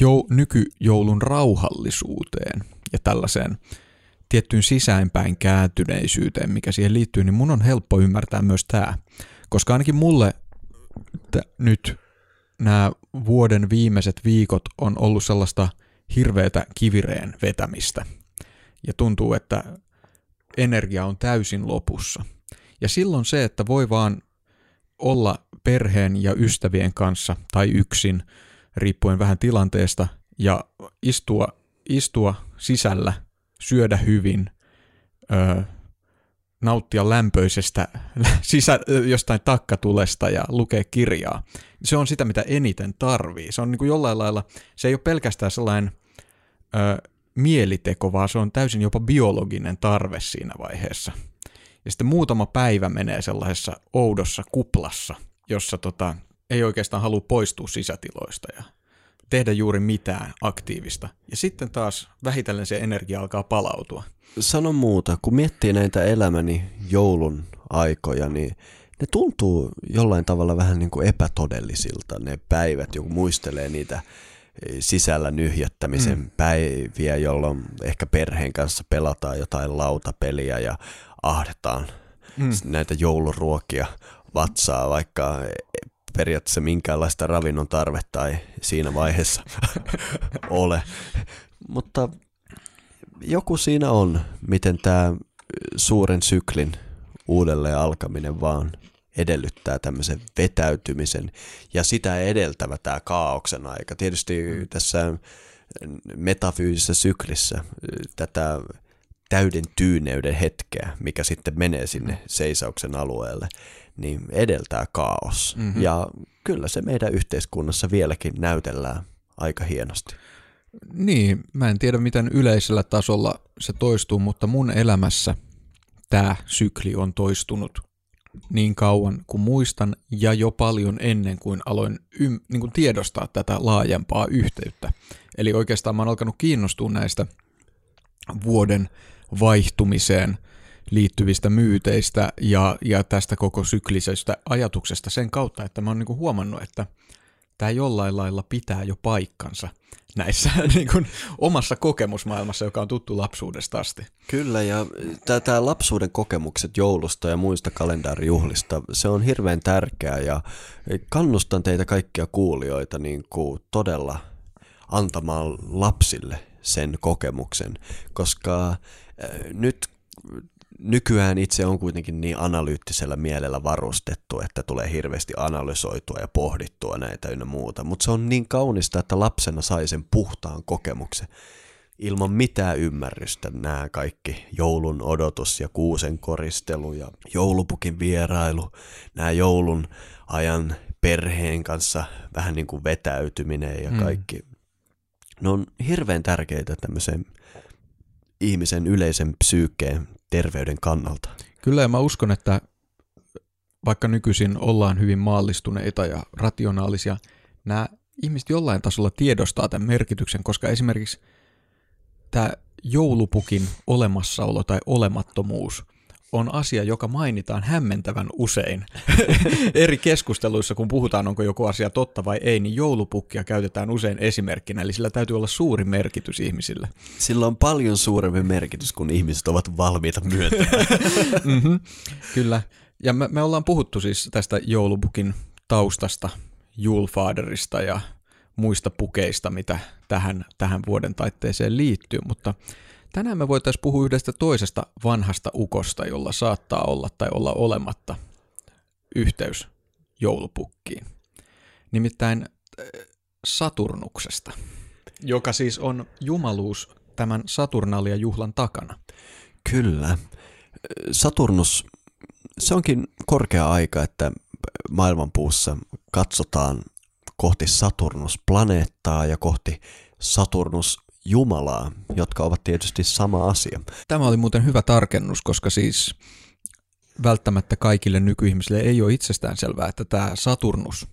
jo, nykyjoulun rauhallisuuteen ja tällaiseen tiettyyn sisäänpäin kääntyneisyyteen, mikä siihen liittyy, niin mun on helppo ymmärtää myös tämä. Koska ainakin mulle t- nyt nämä vuoden viimeiset viikot on ollut sellaista hirveätä kivireen vetämistä. Ja tuntuu, että energia on täysin lopussa. Ja silloin se, että voi vaan olla perheen ja ystävien kanssa tai yksin – riippuen vähän tilanteesta, ja istua, istua sisällä, syödä hyvin, ö, nauttia lämpöisestä sisä, jostain takkatulesta ja lukea kirjaa. Se on sitä, mitä eniten tarvii. Se on niin kuin jollain lailla, se ei ole pelkästään sellainen ö, mieliteko, vaan se on täysin jopa biologinen tarve siinä vaiheessa. Ja sitten muutama päivä menee sellaisessa oudossa kuplassa, jossa tota, ei oikeastaan halua poistua sisätiloista ja tehdä juuri mitään aktiivista. Ja sitten taas vähitellen se energia alkaa palautua. Sano muuta, kun miettii näitä elämäni joulun aikoja, niin ne tuntuu jollain tavalla vähän niin kuin epätodellisilta ne päivät, joku muistelee niitä sisällä nyhjättämisen mm. päiviä, jolloin ehkä perheen kanssa pelataan jotain lautapeliä ja ahdetaan mm. näitä jouluruokia vatsaa, vaikka periaatteessa minkäänlaista ravinnon tarvetta ei siinä vaiheessa ole. Mutta joku siinä on, miten tämä suuren syklin uudelleen alkaminen vaan edellyttää tämmöisen vetäytymisen ja sitä edeltävä tämä kaauksen aika. Tietysti tässä metafyysisessä syklissä tätä täyden tyyneyden hetkeä, mikä sitten menee sinne seisauksen alueelle, niin edeltää kaos. Mm-hmm. Ja kyllä se meidän yhteiskunnassa vieläkin näytellään aika hienosti. Niin, mä en tiedä miten yleisellä tasolla se toistuu, mutta mun elämässä tämä sykli on toistunut niin kauan kuin muistan ja jo paljon ennen kuin aloin ym, niin kuin tiedostaa tätä laajempaa yhteyttä. Eli oikeastaan mä oon alkanut kiinnostua näistä vuoden vaihtumiseen liittyvistä myyteistä ja, ja tästä koko syklisestä ajatuksesta sen kautta, että mä oon niin kuin huomannut, että tämä jollain lailla pitää jo paikkansa näissä niin kuin, omassa kokemusmaailmassa, joka on tuttu lapsuudesta asti. Kyllä, ja tämä lapsuuden kokemukset joulusta ja muista kalendaarijuhlista, se on hirveän tärkeää, ja kannustan teitä kaikkia kuulijoita niin todella antamaan lapsille sen kokemuksen, koska äh, nyt nykyään itse on kuitenkin niin analyyttisellä mielellä varustettu, että tulee hirveästi analysoitua ja pohdittua näitä ynnä muuta. Mutta se on niin kaunista, että lapsena sai sen puhtaan kokemuksen ilman mitään ymmärrystä nämä kaikki joulun odotus ja kuusen koristelu ja joulupukin vierailu, nämä joulun ajan perheen kanssa vähän niin kuin vetäytyminen ja kaikki. Mm. Ne on hirveän tärkeitä tämmöisen ihmisen yleisen psyykkeen terveyden kannalta. Kyllä ja mä uskon, että vaikka nykyisin ollaan hyvin maallistuneita ja rationaalisia, nämä ihmiset jollain tasolla tiedostaa tämän merkityksen, koska esimerkiksi tämä joulupukin olemassaolo tai olemattomuus on asia, joka mainitaan hämmentävän usein. Eri keskusteluissa, kun puhutaan, onko joku asia totta vai ei, niin joulupukkia käytetään usein esimerkkinä, eli sillä täytyy olla suuri merkitys ihmisille. Sillä on paljon suurempi merkitys, kun ihmiset ovat valmiita myöntämään. mm-hmm, kyllä. Ja me, me ollaan puhuttu siis tästä joulupukin taustasta, Julfaderista ja muista pukeista, mitä tähän, tähän vuoden taitteeseen liittyy, mutta Tänään me voitaisiin puhua yhdestä toisesta vanhasta ukosta, jolla saattaa olla tai olla olematta yhteys joulupukkiin. Nimittäin äh, Saturnuksesta, joka siis on jumaluus tämän Saturnalia-juhlan takana. Kyllä. Saturnus, se onkin korkea aika, että maailmanpuussa katsotaan kohti Saturnus-planeettaa ja kohti Saturnus Jumalaa, jotka ovat tietysti sama asia. Tämä oli muuten hyvä tarkennus, koska siis välttämättä kaikille nykyihmisille ei ole itsestään selvää, että tämä Saturnus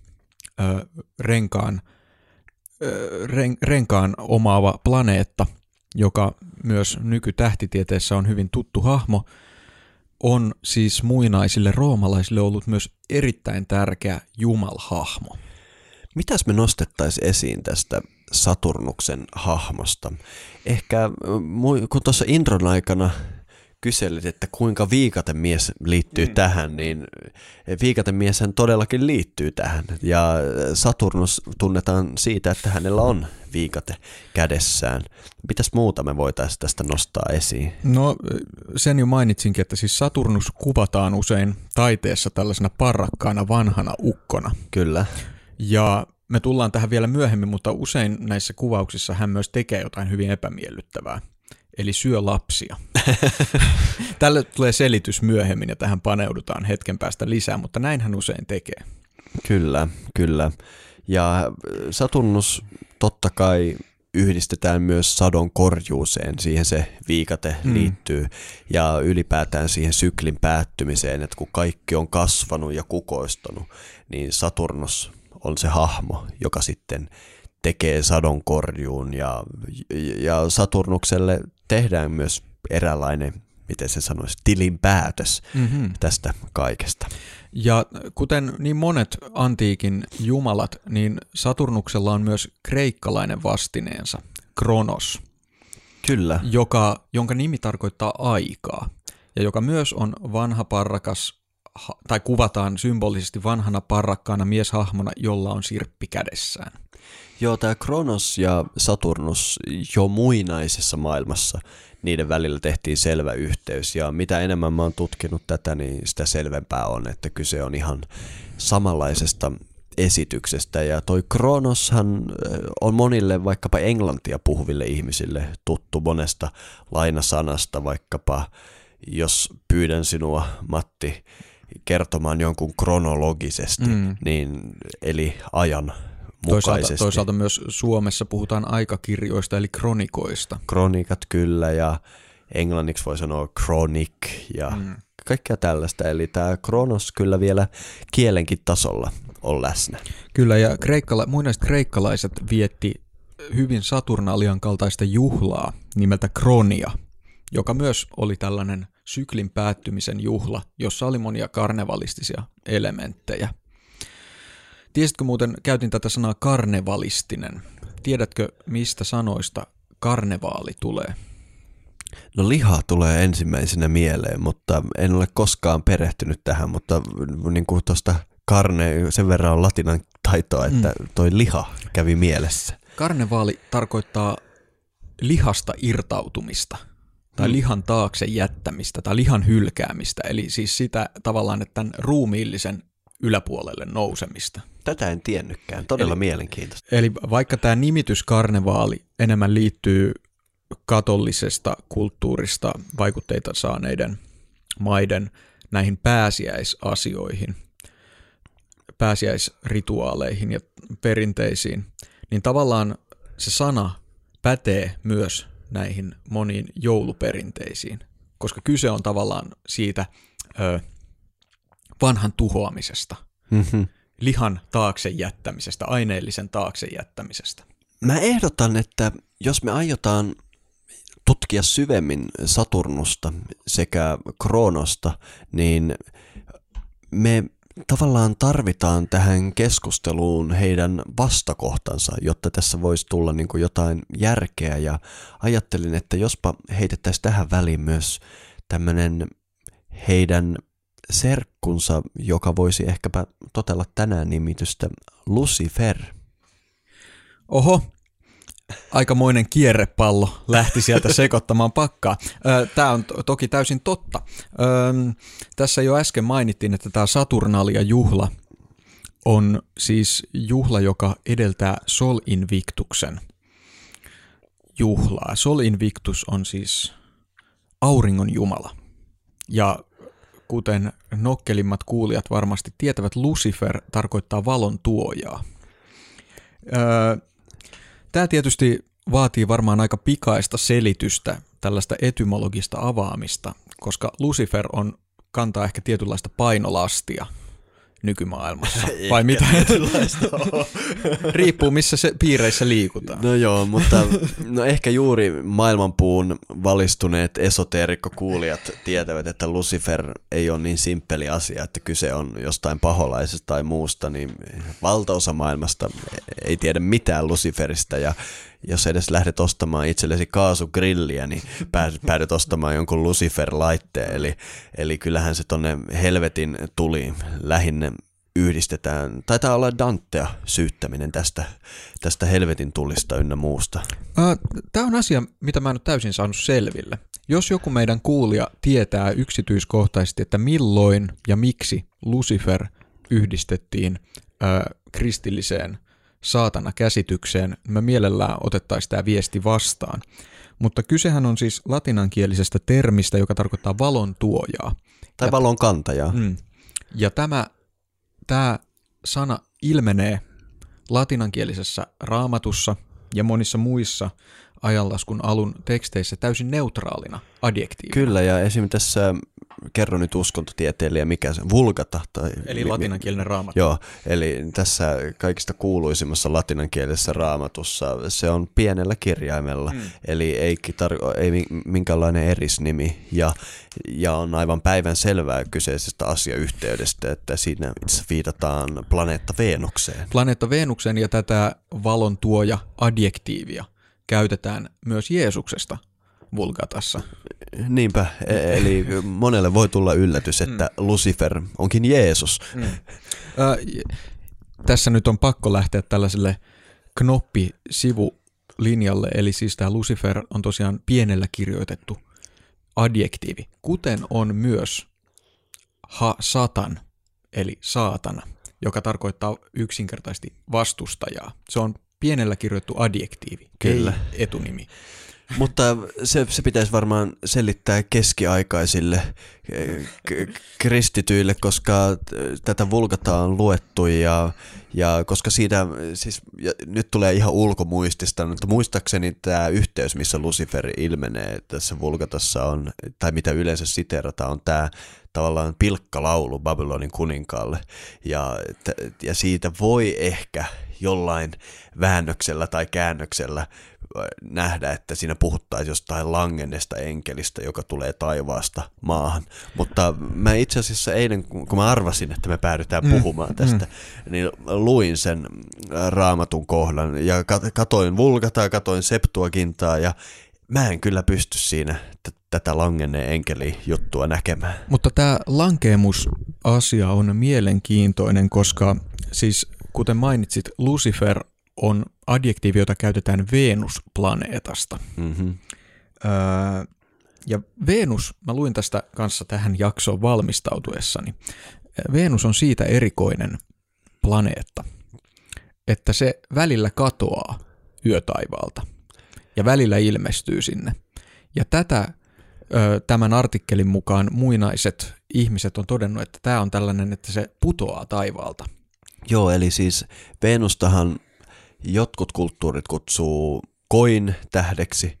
ö, renkaan, ö, ren, renkaan omaava planeetta, joka myös nykytähtitieteessä on hyvin tuttu hahmo, on siis muinaisille roomalaisille ollut myös erittäin tärkeä jumalhahmo. Mitäs me nostettaisiin esiin tästä Saturnuksen hahmosta. Ehkä kun tuossa intron aikana kyselit, että kuinka viikatemies liittyy mm. tähän, niin viikatemieshän todellakin liittyy tähän. Ja Saturnus tunnetaan siitä, että hänellä on viikate kädessään. Mitäs muuta me voitaisiin tästä nostaa esiin? No sen jo mainitsinkin, että siis Saturnus kuvataan usein taiteessa tällaisena parrakkaana vanhana ukkona. Kyllä. Ja me tullaan tähän vielä myöhemmin, mutta usein näissä kuvauksissa hän myös tekee jotain hyvin epämiellyttävää. Eli syö lapsia. Tälle tulee selitys myöhemmin ja tähän paneudutaan hetken päästä lisää, mutta näin hän usein tekee. Kyllä, kyllä. Ja Saturnus totta kai yhdistetään myös sadon korjuuseen, siihen se viikate hmm. liittyy, ja ylipäätään siihen syklin päättymiseen, että kun kaikki on kasvanut ja kukoistunut, niin Saturnus on se hahmo, joka sitten tekee sadonkorjuun ja, ja Saturnukselle tehdään myös eräänlainen, miten se sanoisi, tilinpäätös mm-hmm. tästä kaikesta. Ja kuten niin monet antiikin jumalat, niin Saturnuksella on myös kreikkalainen vastineensa, Kronos. Kyllä. Joka, jonka nimi tarkoittaa aikaa ja joka myös on vanha parrakas tai kuvataan symbolisesti vanhana parrakkaana mieshahmona, jolla on sirppi kädessään. Joo, tämä Kronos ja Saturnus jo muinaisessa maailmassa, niiden välillä tehtiin selvä yhteys. Ja mitä enemmän mä oon tutkinut tätä, niin sitä selvempää on, että kyse on ihan samanlaisesta esityksestä. Ja toi Kronoshan on monille vaikkapa englantia puhuville ihmisille tuttu monesta lainasanasta, vaikkapa jos pyydän sinua, Matti, kertomaan jonkun kronologisesti, mm. niin, eli ajan Toisaalta, mukaisesti. toisaalta myös Suomessa puhutaan aikakirjoista eli kronikoista. Kronikat kyllä ja englanniksi voi sanoa chronic ja mm. kaikkea tällaista. Eli tämä kronos kyllä vielä kielenkin tasolla on läsnä. Kyllä, ja kreikkala, muinaiset kreikkalaiset vietti hyvin Saturnalian kaltaista juhlaa nimeltä Kronia, joka myös oli tällainen syklin päättymisen juhla, jossa oli monia karnevalistisia elementtejä. Tiesitkö muuten, käytin tätä sanaa karnevalistinen. Tiedätkö, mistä sanoista karnevaali tulee? No liha tulee ensimmäisenä mieleen, mutta en ole koskaan perehtynyt tähän, mutta niin kuin tuosta karne, sen verran on latinan taitoa, että toi liha kävi mielessä. Karnevaali tarkoittaa lihasta irtautumista tai Mm. lihan taakse jättämistä tai lihan hylkäämistä, eli siis sitä tavallaan, että tämän ruumiillisen yläpuolelle nousemista. Tätä en tiennytkään, todella Eli- mielenkiintoista. Eli vaikka tämä nimitys karnevaali enemmän liittyy katollisesta kulttuurista vaikutteita saaneiden maiden näihin pääsiäisasioihin, pääsiäisrituaaleihin ja perinteisiin, niin tavallaan se sana pätee myös näihin moniin jouluperinteisiin, koska kyse on tavallaan siitä ö, vanhan tuhoamisesta, Mhm. lihan taakse jättämisestä, aineellisen taakse jättämisestä. Mä ehdotan, että jos me aiotaan tutkia syvemmin Saturnusta sekä Kronosta, niin me tavallaan tarvitaan tähän keskusteluun heidän vastakohtansa, jotta tässä voisi tulla niin kuin jotain järkeä. Ja ajattelin, että jospa heitettäisiin tähän väliin myös tämmöinen heidän serkkunsa, joka voisi ehkäpä totella tänään nimitystä Lucifer. Oho, aikamoinen kierrepallo lähti sieltä sekoittamaan pakkaa. Tämä on to- toki täysin totta. Tässä jo äsken mainittiin, että tämä Saturnalia-juhla on siis juhla, joka edeltää Sol Invictuksen juhlaa. Sol Invictus on siis auringon jumala. Ja kuten nokkelimmat kuulijat varmasti tietävät, Lucifer tarkoittaa valon tuojaa. Tämä tietysti vaatii varmaan aika pikaista selitystä, tällaista etymologista avaamista, koska Lucifer on, kantaa ehkä tietynlaista painolastia nykymaailmassa. Vai mitä? Riippuu missä se piireissä liikutaan. No joo, mutta no ehkä juuri maailmanpuun valistuneet esoteerikkokuulijat tietävät, että Lucifer ei ole niin simppeli asia, että kyse on jostain paholaisesta tai muusta, niin valtaosa maailmasta ei tiedä mitään Luciferista ja jos edes lähdet ostamaan itsellesi kaasugrilliä, niin päädyt, ostamaan jonkun Lucifer-laitteen, eli, eli kyllähän se tonne helvetin tuli lähinnä yhdistetään, taitaa olla Dantea syyttäminen tästä, tästä helvetin tulista ynnä muusta. Tämä on asia, mitä mä en ole täysin saanut selville. Jos joku meidän kuulija tietää yksityiskohtaisesti, että milloin ja miksi Lucifer yhdistettiin kristilliseen saatana-käsitykseen, me mielellään otettaisiin tämä viesti vastaan. Mutta kysehän on siis latinankielisestä termistä, joka tarkoittaa valon tuojaa. Tai valon kantajaa. Mm. Ja tämä, tämä sana ilmenee latinankielisessä raamatussa ja monissa muissa ajanlaskun alun teksteissä täysin neutraalina adjektiivina. Kyllä, ja esim. tässä kerro nyt uskontotieteilijä, mikä se, vulgata. Tai, Eli mi- latinankielinen raamattu. Joo, eli tässä kaikista kuuluisimmassa latinankielisessä raamatussa se on pienellä kirjaimella, mm. eli ei, tar- ei mi- minkäänlainen erisnimi, ja, ja on aivan päivän selvää kyseisestä asiayhteydestä, että siinä viitataan planeetta Veenukseen. Planeetta Venukseen ja tätä valon tuoja adjektiivia käytetään myös Jeesuksesta vulgatassa. Niinpä, e- eli monelle voi tulla yllätys, että Lucifer onkin Jeesus. Mm. Ö, tässä nyt on pakko lähteä tällaiselle knoppi-sivulinjalle, eli siis tämä Lucifer on tosiaan pienellä kirjoitettu adjektiivi, kuten on myös ha satan, eli saatana, joka tarkoittaa yksinkertaisesti vastustajaa. Se on pienellä kirjoitettu adjektiivi, Kyllä. ei etunimi. Mutta se, se pitäisi varmaan selittää keskiaikaisille k- kristityille, koska tätä vulgataa on luettu ja, ja koska siitä, siis ja nyt tulee ihan ulkomuistista, mutta muistaakseni tämä yhteys, missä Lucifer ilmenee tässä vulgatassa on, tai mitä yleensä siterataan, on tämä tavallaan pilkkalaulu Babylonin kuninkaalle. Ja, ja siitä voi ehkä jollain väännöksellä tai käännöksellä äh, nähdä, että siinä puhuttaisiin jostain langennesta enkelistä, joka tulee taivaasta maahan. Mutta mä itse asiassa eilen, kun mä arvasin, että me päädytään Mm, puhumaan tästä, niin luin sen raamatun kohdan ja kat- katoin vulgataa, katoin septuagintaa ja mä en kyllä pysty siinä t- tätä langenneen enkeli juttua näkemään. Mutta tämä lankeemusasia on mielenkiintoinen, koska siis kuten mainitsit, Lucifer on adjektiivi, jota käytetään Venus-planeetasta. Mm-hmm. Öö, ja Venus, mä luin tästä kanssa tähän jaksoon valmistautuessani. Venus on siitä erikoinen planeetta, että se välillä katoaa yötaivaalta ja välillä ilmestyy sinne. Ja tätä ö, tämän artikkelin mukaan muinaiset ihmiset on todennut, että tämä on tällainen, että se putoaa taivaalta. Joo, eli siis Venustahan jotkut kulttuurit kutsuu koin tähdeksi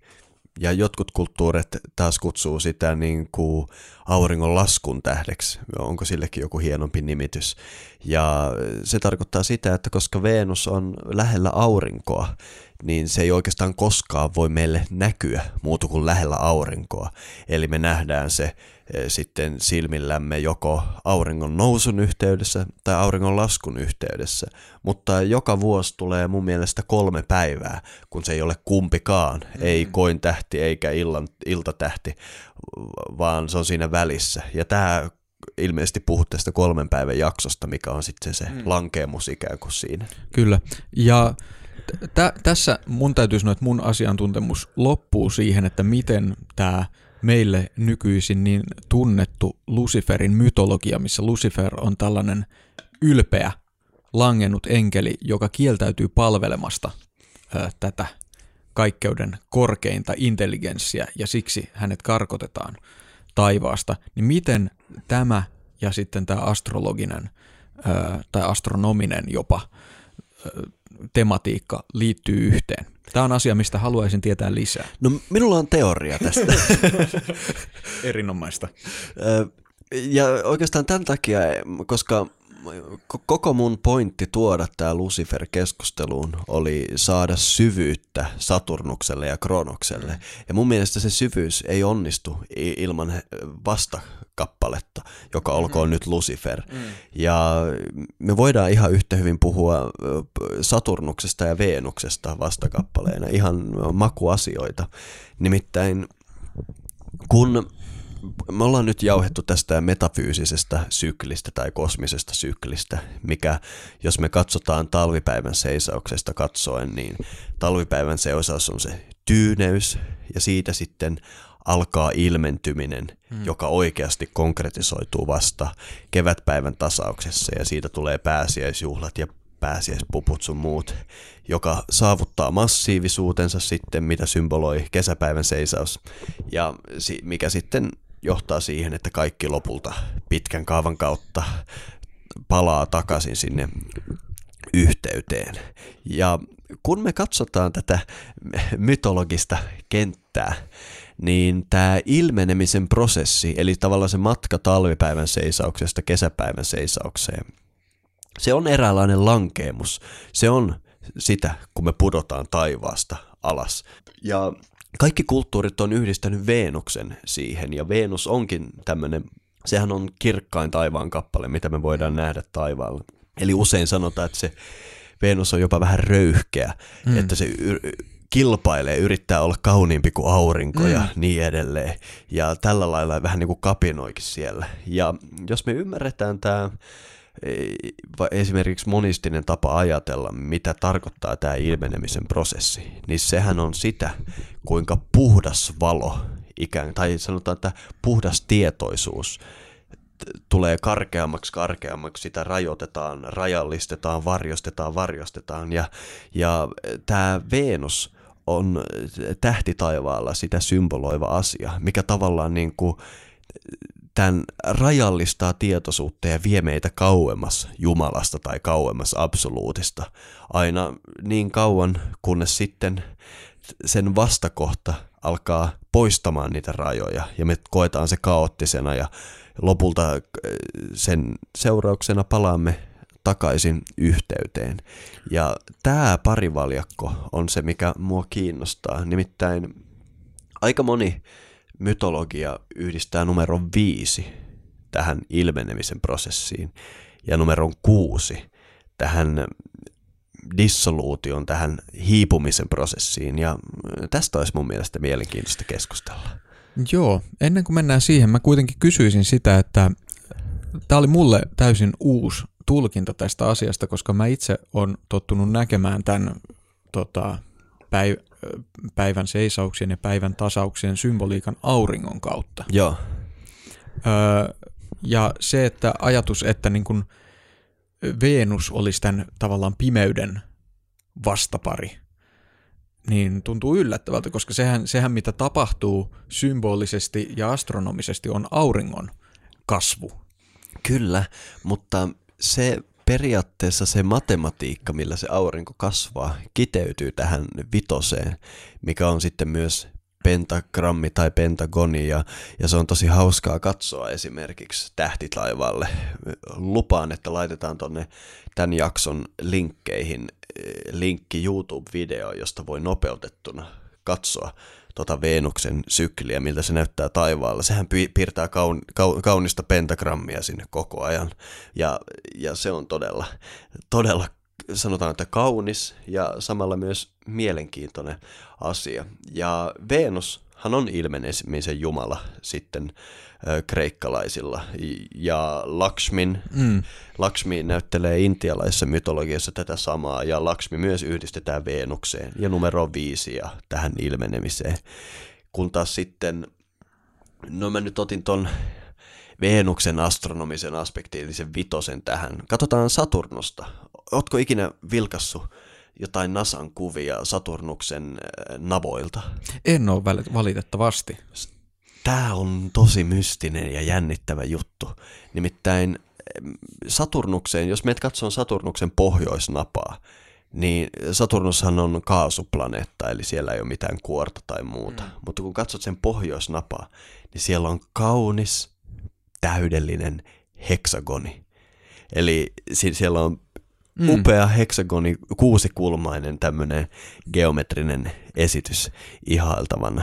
ja jotkut kulttuurit taas kutsuu sitä niin kuin auringon laskun tähdeksi. Onko sillekin joku hienompi nimitys? Ja se tarkoittaa sitä, että koska Venus on lähellä aurinkoa, niin se ei oikeastaan koskaan voi meille näkyä muuta kuin lähellä aurinkoa. Eli me nähdään se eh, sitten silmillämme joko auringon nousun yhteydessä tai auringon laskun yhteydessä. Mutta joka vuosi tulee mun mielestä kolme päivää, kun se ei ole kumpikaan, ei koin tähti eikä illan, iltatähti, vaan se on siinä välissä. Ja tämä ilmeisesti puhut tästä kolmen päivän jaksosta, mikä on sitten se mm. lankeemus ikään kuin siinä. Kyllä. Ja tä- tässä mun täytyy sanoa, että mun asiantuntemus loppuu siihen, että miten tämä meille nykyisin niin tunnettu Luciferin mytologia, missä Lucifer on tällainen ylpeä, langennut enkeli, joka kieltäytyy palvelemasta ö, tätä kaikkeuden korkeinta intelligenssiä ja siksi hänet karkotetaan taivaasta, niin miten tämä ja sitten tämä astrologinen ö, tai astronominen jopa ö, tematiikka liittyy yhteen? Tämä on asia, mistä haluaisin tietää lisää. No minulla on teoria tästä. Erinomaista. Ja oikeastaan tämän takia, koska ko- koko mun pointti tuoda tämä Lucifer keskusteluun oli saada syvyyttä Saturnukselle ja Kronokselle. Ja mun mielestä se syvyys ei onnistu ilman he- vastakappaletta, joka olkoon nyt Lucifer. Ja me voidaan ihan yhtä hyvin puhua p- Saturnuksesta ja Veenuksesta vastakappaleina, ihan makuasioita. Nimittäin kun me ollaan nyt jauhettu tästä metafyysisestä syklistä tai kosmisesta syklistä, mikä jos me katsotaan talvipäivän seisauksesta katsoen, niin talvipäivän seisaus on se tyyneys ja siitä sitten alkaa ilmentyminen, hmm. joka oikeasti konkretisoituu vasta kevätpäivän tasauksessa ja siitä tulee pääsiäisjuhlat ja pääsiäispuput sun muut, joka saavuttaa massiivisuutensa sitten, mitä symboloi kesäpäivän seisaus, ja si- mikä sitten johtaa siihen, että kaikki lopulta pitkän kaavan kautta palaa takaisin sinne yhteyteen. Ja kun me katsotaan tätä mytologista kenttää, niin tämä ilmenemisen prosessi, eli tavallaan se matka talvipäivän seisauksesta kesäpäivän seisaukseen, se on eräänlainen lankeemus. Se on sitä, kun me pudotaan taivaasta alas. Ja kaikki kulttuurit on yhdistänyt Veenuksen siihen, ja Venus onkin tämmöinen, sehän on kirkkain taivaan kappale, mitä me voidaan nähdä taivaalla. Eli usein sanotaan, että se Venus on jopa vähän röyhkeä, mm. että se yr- kilpailee, yrittää olla kauniimpi kuin aurinko ja niin edelleen. Ja tällä lailla vähän niin kuin kapinoikin siellä. Ja jos me ymmärretään tämä esimerkiksi monistinen tapa ajatella, mitä tarkoittaa tämä ilmenemisen prosessi, niin sehän on sitä, kuinka puhdas valo, ikään, tai sanotaan, että puhdas tietoisuus tulee karkeammaksi, karkeammaksi, sitä rajoitetaan, rajallistetaan, varjostetaan, varjostetaan, ja, ja tämä Venus on tähti taivaalla sitä symboloiva asia, mikä tavallaan niin kuin tämän rajallistaa tietoisuutta ja vie meitä kauemmas Jumalasta tai kauemmas absoluutista. Aina niin kauan, kunnes sitten sen vastakohta alkaa poistamaan niitä rajoja ja me koetaan se kaoottisena ja lopulta äh, sen seurauksena palaamme takaisin yhteyteen. Ja tämä parivaljakko on se, mikä mua kiinnostaa. Nimittäin aika moni mytologia yhdistää numeron viisi tähän ilmenemisen prosessiin ja numeron kuusi tähän dissoluution, tähän hiipumisen prosessiin. Ja tästä olisi mun mielestä mielenkiintoista keskustella. Joo, ennen kuin mennään siihen, mä kuitenkin kysyisin sitä, että tämä oli mulle täysin uusi tulkinta tästä asiasta, koska mä itse on tottunut näkemään tämän tota, päiv- päivän seisauksien ja päivän tasauksien symboliikan auringon kautta. Joo. Öö, ja se, että ajatus, että niin kun Venus olisi tämän tavallaan pimeyden vastapari, niin tuntuu yllättävältä, koska sehän, sehän mitä tapahtuu symbolisesti ja astronomisesti on auringon kasvu. Kyllä, mutta se periaatteessa se matematiikka, millä se aurinko kasvaa, kiteytyy tähän vitoseen, mikä on sitten myös pentagrammi tai pentagoni ja, ja se on tosi hauskaa katsoa esimerkiksi tähtitaivaalle. Lupaan, että laitetaan tonne tämän jakson linkkeihin eh, linkki YouTube-video, josta voi nopeutettuna katsoa tota Venuksen sykliä, miltä se näyttää taivaalla. Sehän pi- piirtää kaun, kaun, kaunista pentagrammia sinne koko ajan. Ja, ja se on todella, todella sanotaan, että kaunis ja samalla myös mielenkiintoinen asia. Ja Venushan on ilmenemisen jumala sitten ö, kreikkalaisilla. Ja Lakshmin, mm. Lakshmi näyttelee intialaisessa mytologiassa tätä samaa, ja Lakshmi myös yhdistetään Venukseen ja numero viisi ja tähän ilmenemiseen. Kun taas sitten, no mä nyt otin ton Venuksen astronomisen aspektiin, eli sen vitosen tähän. Katsotaan Saturnosta. Ootko ikinä vilkassu jotain Nasan kuvia Saturnuksen äh, navoilta? En ole valitettavasti. Tämä on tosi mystinen ja jännittävä juttu. Nimittäin Saturnukseen, jos meet katsoo Saturnuksen pohjoisnapaa, niin Saturnushan on kaasuplaneetta, eli siellä ei ole mitään kuorta tai muuta. Mm. Mutta kun katsot sen pohjoisnapaa, niin siellä on kaunis, täydellinen heksagoni. Eli siellä on mm. upea heksagoni, kuusikulmainen tämmöinen geometrinen esitys ihailtavana.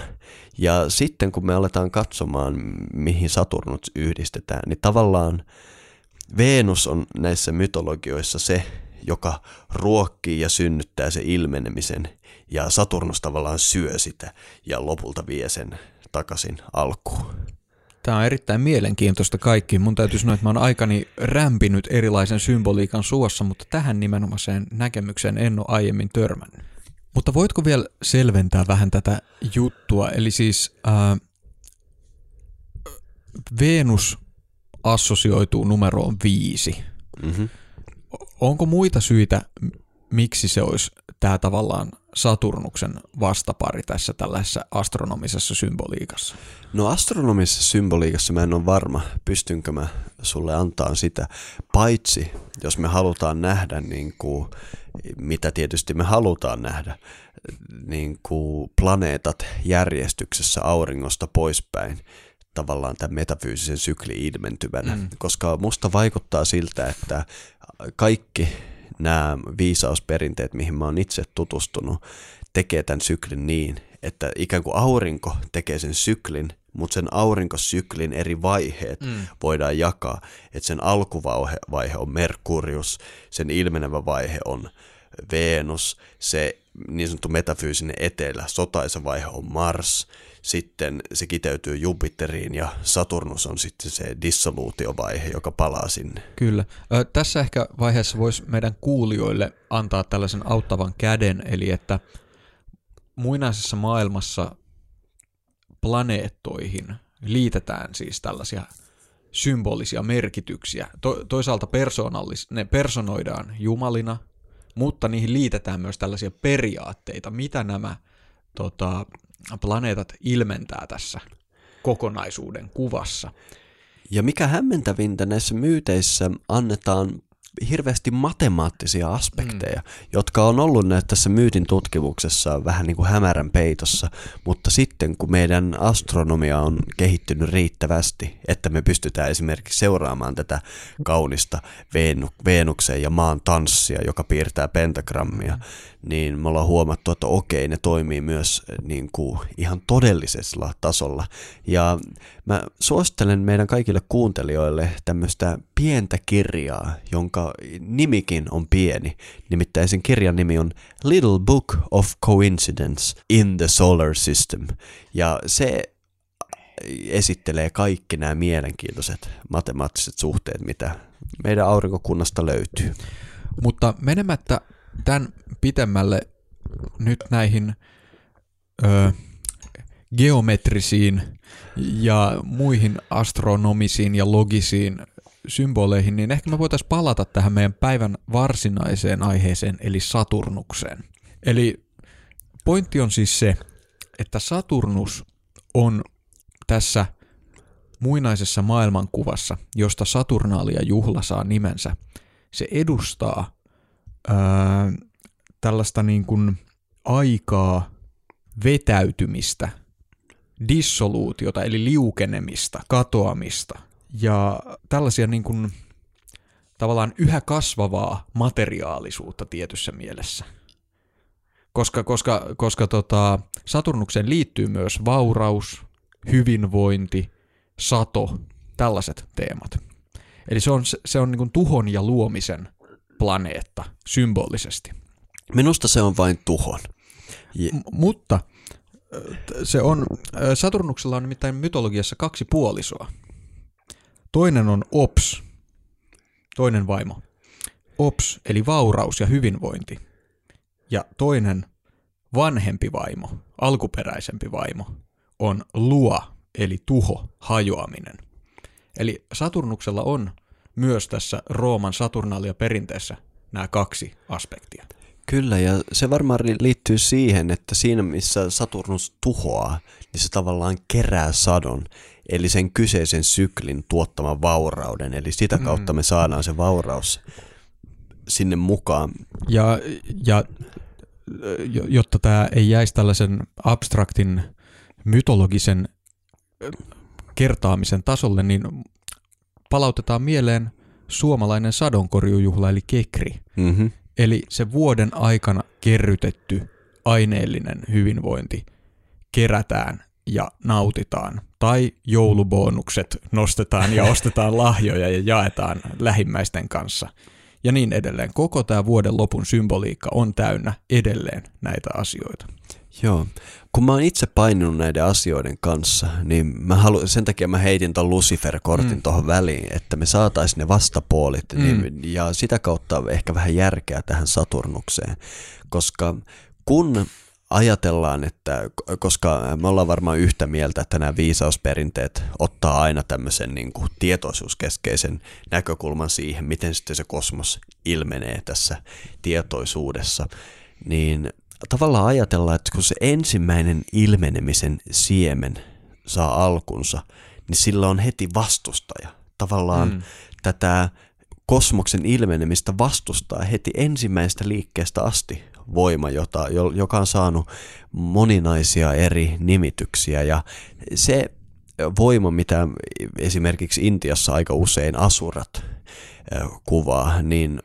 Ja sitten kun me aletaan katsomaan, mihin Saturnus yhdistetään, niin tavallaan Venus on näissä mytologioissa se, joka ruokkii ja synnyttää se ilmenemisen, ja Saturnus tavallaan syö sitä ja lopulta vie sen takaisin alkuun. Tämä on erittäin mielenkiintoista kaikki. Mun täytyy sanoa, että mä oon aikani rämpinyt erilaisen symboliikan suossa, mutta tähän nimenomaiseen näkemykseen en ole aiemmin törmännyt. Mutta voitko vielä selventää vähän tätä juttua? Eli siis ää, Venus assosioituu numeroon viisi. Mm-hmm. Onko muita syitä, miksi se olisi tämä tavallaan Saturnuksen vastapari tässä tällaisessa astronomisessa symboliikassa? No astronomisessa symboliikassa mä en ole varma, pystynkö mä sulle antaa sitä, paitsi jos me halutaan nähdä, niin kuin, mitä tietysti me halutaan nähdä, niin kuin planeetat järjestyksessä auringosta poispäin, tavallaan tämän metafyysisen sykli ilmentyvänä, mm. koska musta vaikuttaa siltä, että kaikki nämä viisausperinteet, mihin mä oon itse tutustunut, tekee tämän syklin niin, että ikään kuin aurinko tekee sen syklin, mutta sen aurinkosyklin eri vaiheet mm. voidaan jakaa. Että sen alkuvaihe on Merkurius, sen ilmenevä vaihe on Venus, se niin sanottu metafyysinen etelä, sotaisa vaihe on Mars, sitten se kiteytyy Jupiteriin ja Saturnus on sitten se dissoluutiovaihe, joka palaa sinne. Kyllä. Ö, tässä ehkä vaiheessa voisi meidän kuulijoille antaa tällaisen auttavan käden, eli että muinaisessa maailmassa planeettoihin liitetään siis tällaisia symbolisia merkityksiä. To- toisaalta persoonallis- ne personoidaan jumalina, mutta niihin liitetään myös tällaisia periaatteita, mitä nämä tota, planeetat ilmentää tässä kokonaisuuden kuvassa. Ja mikä hämmentävintä näissä myyteissä annetaan hirveästi matemaattisia aspekteja, mm. jotka on ollut näissä tässä myytin tutkimuksessa vähän niin kuin hämärän peitossa, mutta sitten kun meidän astronomia on kehittynyt riittävästi, että me pystytään esimerkiksi seuraamaan tätä kaunista Veenu- Veenuksen ja maan tanssia, joka piirtää pentagrammia, mm. Niin me ollaan huomattu, että okei, ne toimii myös niin kuin ihan todellisella tasolla. Ja mä suosittelen meidän kaikille kuuntelijoille tämmöistä pientä kirjaa, jonka nimikin on pieni. Nimittäin sen kirjan nimi on Little Book of Coincidence in the Solar System. Ja se esittelee kaikki nämä mielenkiintoiset matemaattiset suhteet, mitä meidän aurinkokunnasta löytyy. Mutta menemättä tämän pitemmälle nyt näihin ö, geometrisiin ja muihin astronomisiin ja logisiin symboleihin, niin ehkä me voitaisiin palata tähän meidän päivän varsinaiseen aiheeseen, eli Saturnukseen. Eli pointti on siis se, että Saturnus on tässä muinaisessa maailmankuvassa, josta Saturnaalia juhla saa nimensä, se edustaa ää, tällaista niin kuin aikaa vetäytymistä, dissoluutiota eli liukenemista, katoamista ja tällaisia niin kuin, tavallaan yhä kasvavaa materiaalisuutta tietyssä mielessä. Koska, koska, koska tota, Saturnukseen liittyy myös vauraus, hyvinvointi, sato, tällaiset teemat. Eli se on, se on niin kuin tuhon ja luomisen planeetta symbolisesti. Minusta se on vain tuhon. Je- M- mutta se on, Saturnuksella on nimittäin mytologiassa kaksi puolisoa. Toinen on Ops, toinen vaimo. Ops, eli vauraus ja hyvinvointi. Ja toinen vanhempi vaimo, alkuperäisempi vaimo, on Lua, eli tuho, hajoaminen. Eli Saturnuksella on myös tässä Rooman Saturnalia perinteessä nämä kaksi aspektia. Kyllä, ja se varmaan liittyy siihen, että siinä missä Saturnus tuhoaa, niin se tavallaan kerää sadon, eli sen kyseisen syklin tuottaman vaurauden, eli sitä kautta me saadaan se vauraus sinne mukaan. Ja, ja jo- jotta tämä ei jäisi tällaisen abstraktin mytologisen kertaamisen tasolle, niin palautetaan mieleen suomalainen sadonkorjujuhla eli kekri. Mm-hmm. Eli se vuoden aikana kerrytetty aineellinen hyvinvointi kerätään ja nautitaan. Tai joulubonukset nostetaan ja ostetaan lahjoja ja jaetaan lähimmäisten kanssa. Ja niin edelleen. Koko tämä vuoden lopun symboliikka on täynnä edelleen näitä asioita. Joo. Kun mä oon itse paininut näiden asioiden kanssa, niin mä halu, sen takia mä heitin ton Lucifer-kortin mm. tuohon väliin, että me saataisiin ne vastapuolit mm. niin, ja sitä kautta ehkä vähän järkeä tähän Saturnukseen. Koska kun ajatellaan, että koska me ollaan varmaan yhtä mieltä, että nämä viisausperinteet ottaa aina tämmöisen niin kuin tietoisuuskeskeisen näkökulman siihen, miten sitten se kosmos ilmenee tässä tietoisuudessa, niin tavallaan ajatellaan, että kun se ensimmäinen ilmenemisen siemen saa alkunsa, niin sillä on heti vastustaja. Tavallaan mm. tätä kosmoksen ilmenemistä vastustaa heti ensimmäistä liikkeestä asti voima, jota, joka on saanut moninaisia eri nimityksiä ja se voima, mitä esimerkiksi Intiassa aika usein asurat kuvaa, niin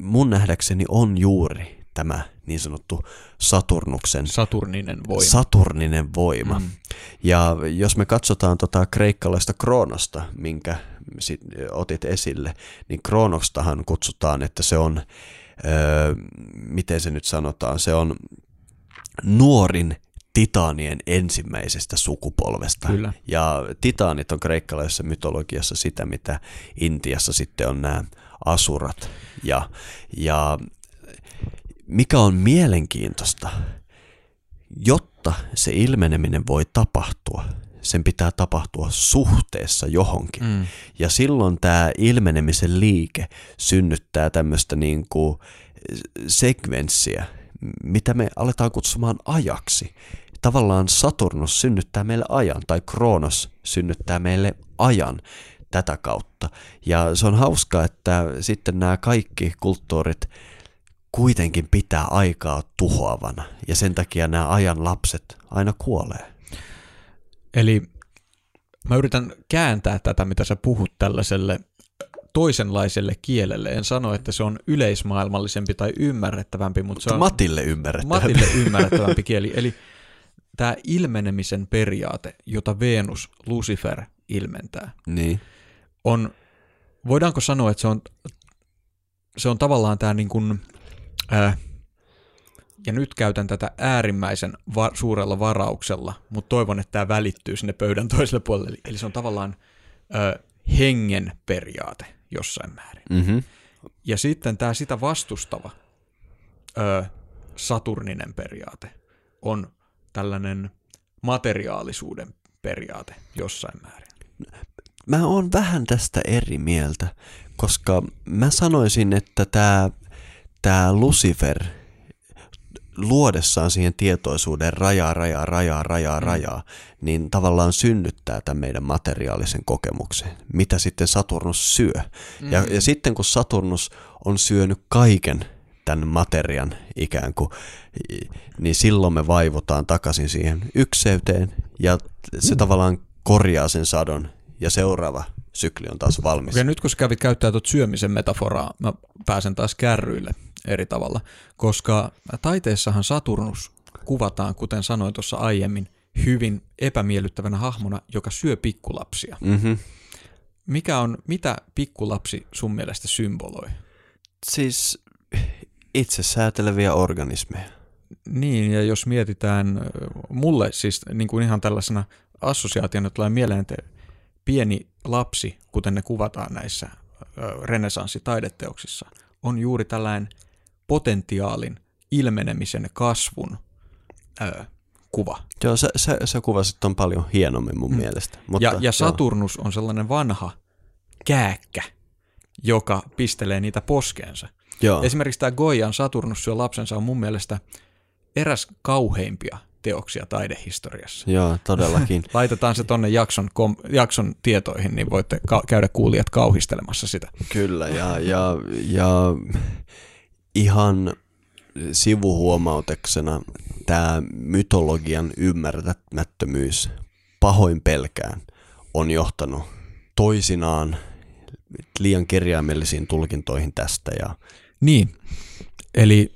mun nähdäkseni on juuri tämä niin sanottu Saturnuksen Saturninen voima. Saturninen voima. Mm. Ja jos me katsotaan tota kreikkalaista Kroonosta, minkä sit otit esille, niin Kroonokstahan kutsutaan, että se on, öö, miten se nyt sanotaan, se on nuorin titaanien ensimmäisestä sukupolvesta. Kyllä. Ja titaanit on kreikkalaisessa mytologiassa sitä, mitä Intiassa sitten on nämä asurat. Ja, ja mikä on mielenkiintoista, jotta se ilmeneminen voi tapahtua, sen pitää tapahtua suhteessa johonkin. Mm. Ja silloin tämä ilmenemisen liike synnyttää tämmöistä niin kuin sekvenssiä, mitä me aletaan kutsumaan ajaksi. tavallaan Saturnus synnyttää meille ajan, tai Kronos synnyttää meille ajan tätä kautta. Ja se on hauska, että sitten nämä kaikki kulttuurit kuitenkin pitää aikaa tuhoavana, ja sen takia nämä ajan lapset aina kuolee. Eli mä yritän kääntää tätä, mitä sä puhut tällaiselle toisenlaiselle kielelle. En sano, että se on yleismaailmallisempi tai ymmärrettävämpi, mutta se on Matille ymmärrettävä. Matille ymmärrettävämpi kieli. Eli tämä ilmenemisen periaate, jota Venus, Lucifer ilmentää, Niin. on, voidaanko sanoa, että se on, se on tavallaan tämä niin kuin, äh, ja nyt käytän tätä äärimmäisen va- suurella varauksella, mutta toivon, että tämä välittyy sinne pöydän toiselle puolelle. Eli, se on tavallaan äh, hengen periaate jossain määrin. Mm-hmm. Ja sitten tämä sitä vastustava ö, saturninen periaate on tällainen materiaalisuuden periaate jossain määrin. Mä oon vähän tästä eri mieltä, koska mä sanoisin, että tämä tää Lucifer luodessaan siihen tietoisuuden rajaa, rajaa, rajaa, rajaa, rajaa, niin tavallaan synnyttää tämän meidän materiaalisen kokemuksen, mitä sitten Saturnus syö. Mm. Ja, ja sitten kun Saturnus on syönyt kaiken tämän materian ikään kuin, niin silloin me vaivotaan takaisin siihen ykseyteen ja se tavallaan korjaa sen sadon ja seuraava sykli on taas valmis. Okei, nyt kun sä kävit käyttää tuota syömisen metaforaa, mä pääsen taas kärryille eri tavalla, koska taiteessahan Saturnus kuvataan, kuten sanoin tuossa aiemmin, hyvin epämiellyttävänä hahmona, joka syö pikkulapsia. Mm-hmm. Mikä on, mitä pikkulapsi sun mielestä symboloi? Siis itse sääteleviä organismeja. Niin, ja jos mietitään, mulle siis niin kuin ihan tällaisena assosiaationa tulee mieleen, että pieni lapsi, kuten ne kuvataan näissä renesanssitaideteoksissa, on juuri tällainen potentiaalin ilmenemisen kasvun ö, kuva. Joo, sä, sä, sä kuvasit ton paljon hienommin mun Mm. mielestä. Mutta, Ja, ja joo. Saturnus on sellainen vanha kääkkä, joka pistelee niitä poskeensa. Joo. Esimerkiksi tämä Goyan Saturnus syö lapsensa on mun mielestä eräs kauheimpia teoksia taidehistoriassa. Joo, todellakin. Laitetaan se tonne jakson, kom, jakson tietoihin, niin voitte ka- käydä kuulijat kauhistelemassa sitä. Kyllä, ja, ja, ja ihan sivuhuomautuksena tämä mytologian ymmärtämättömyys pahoin pelkään on johtanut toisinaan liian kirjaimellisiin tulkintoihin tästä. Ja, Niin, eli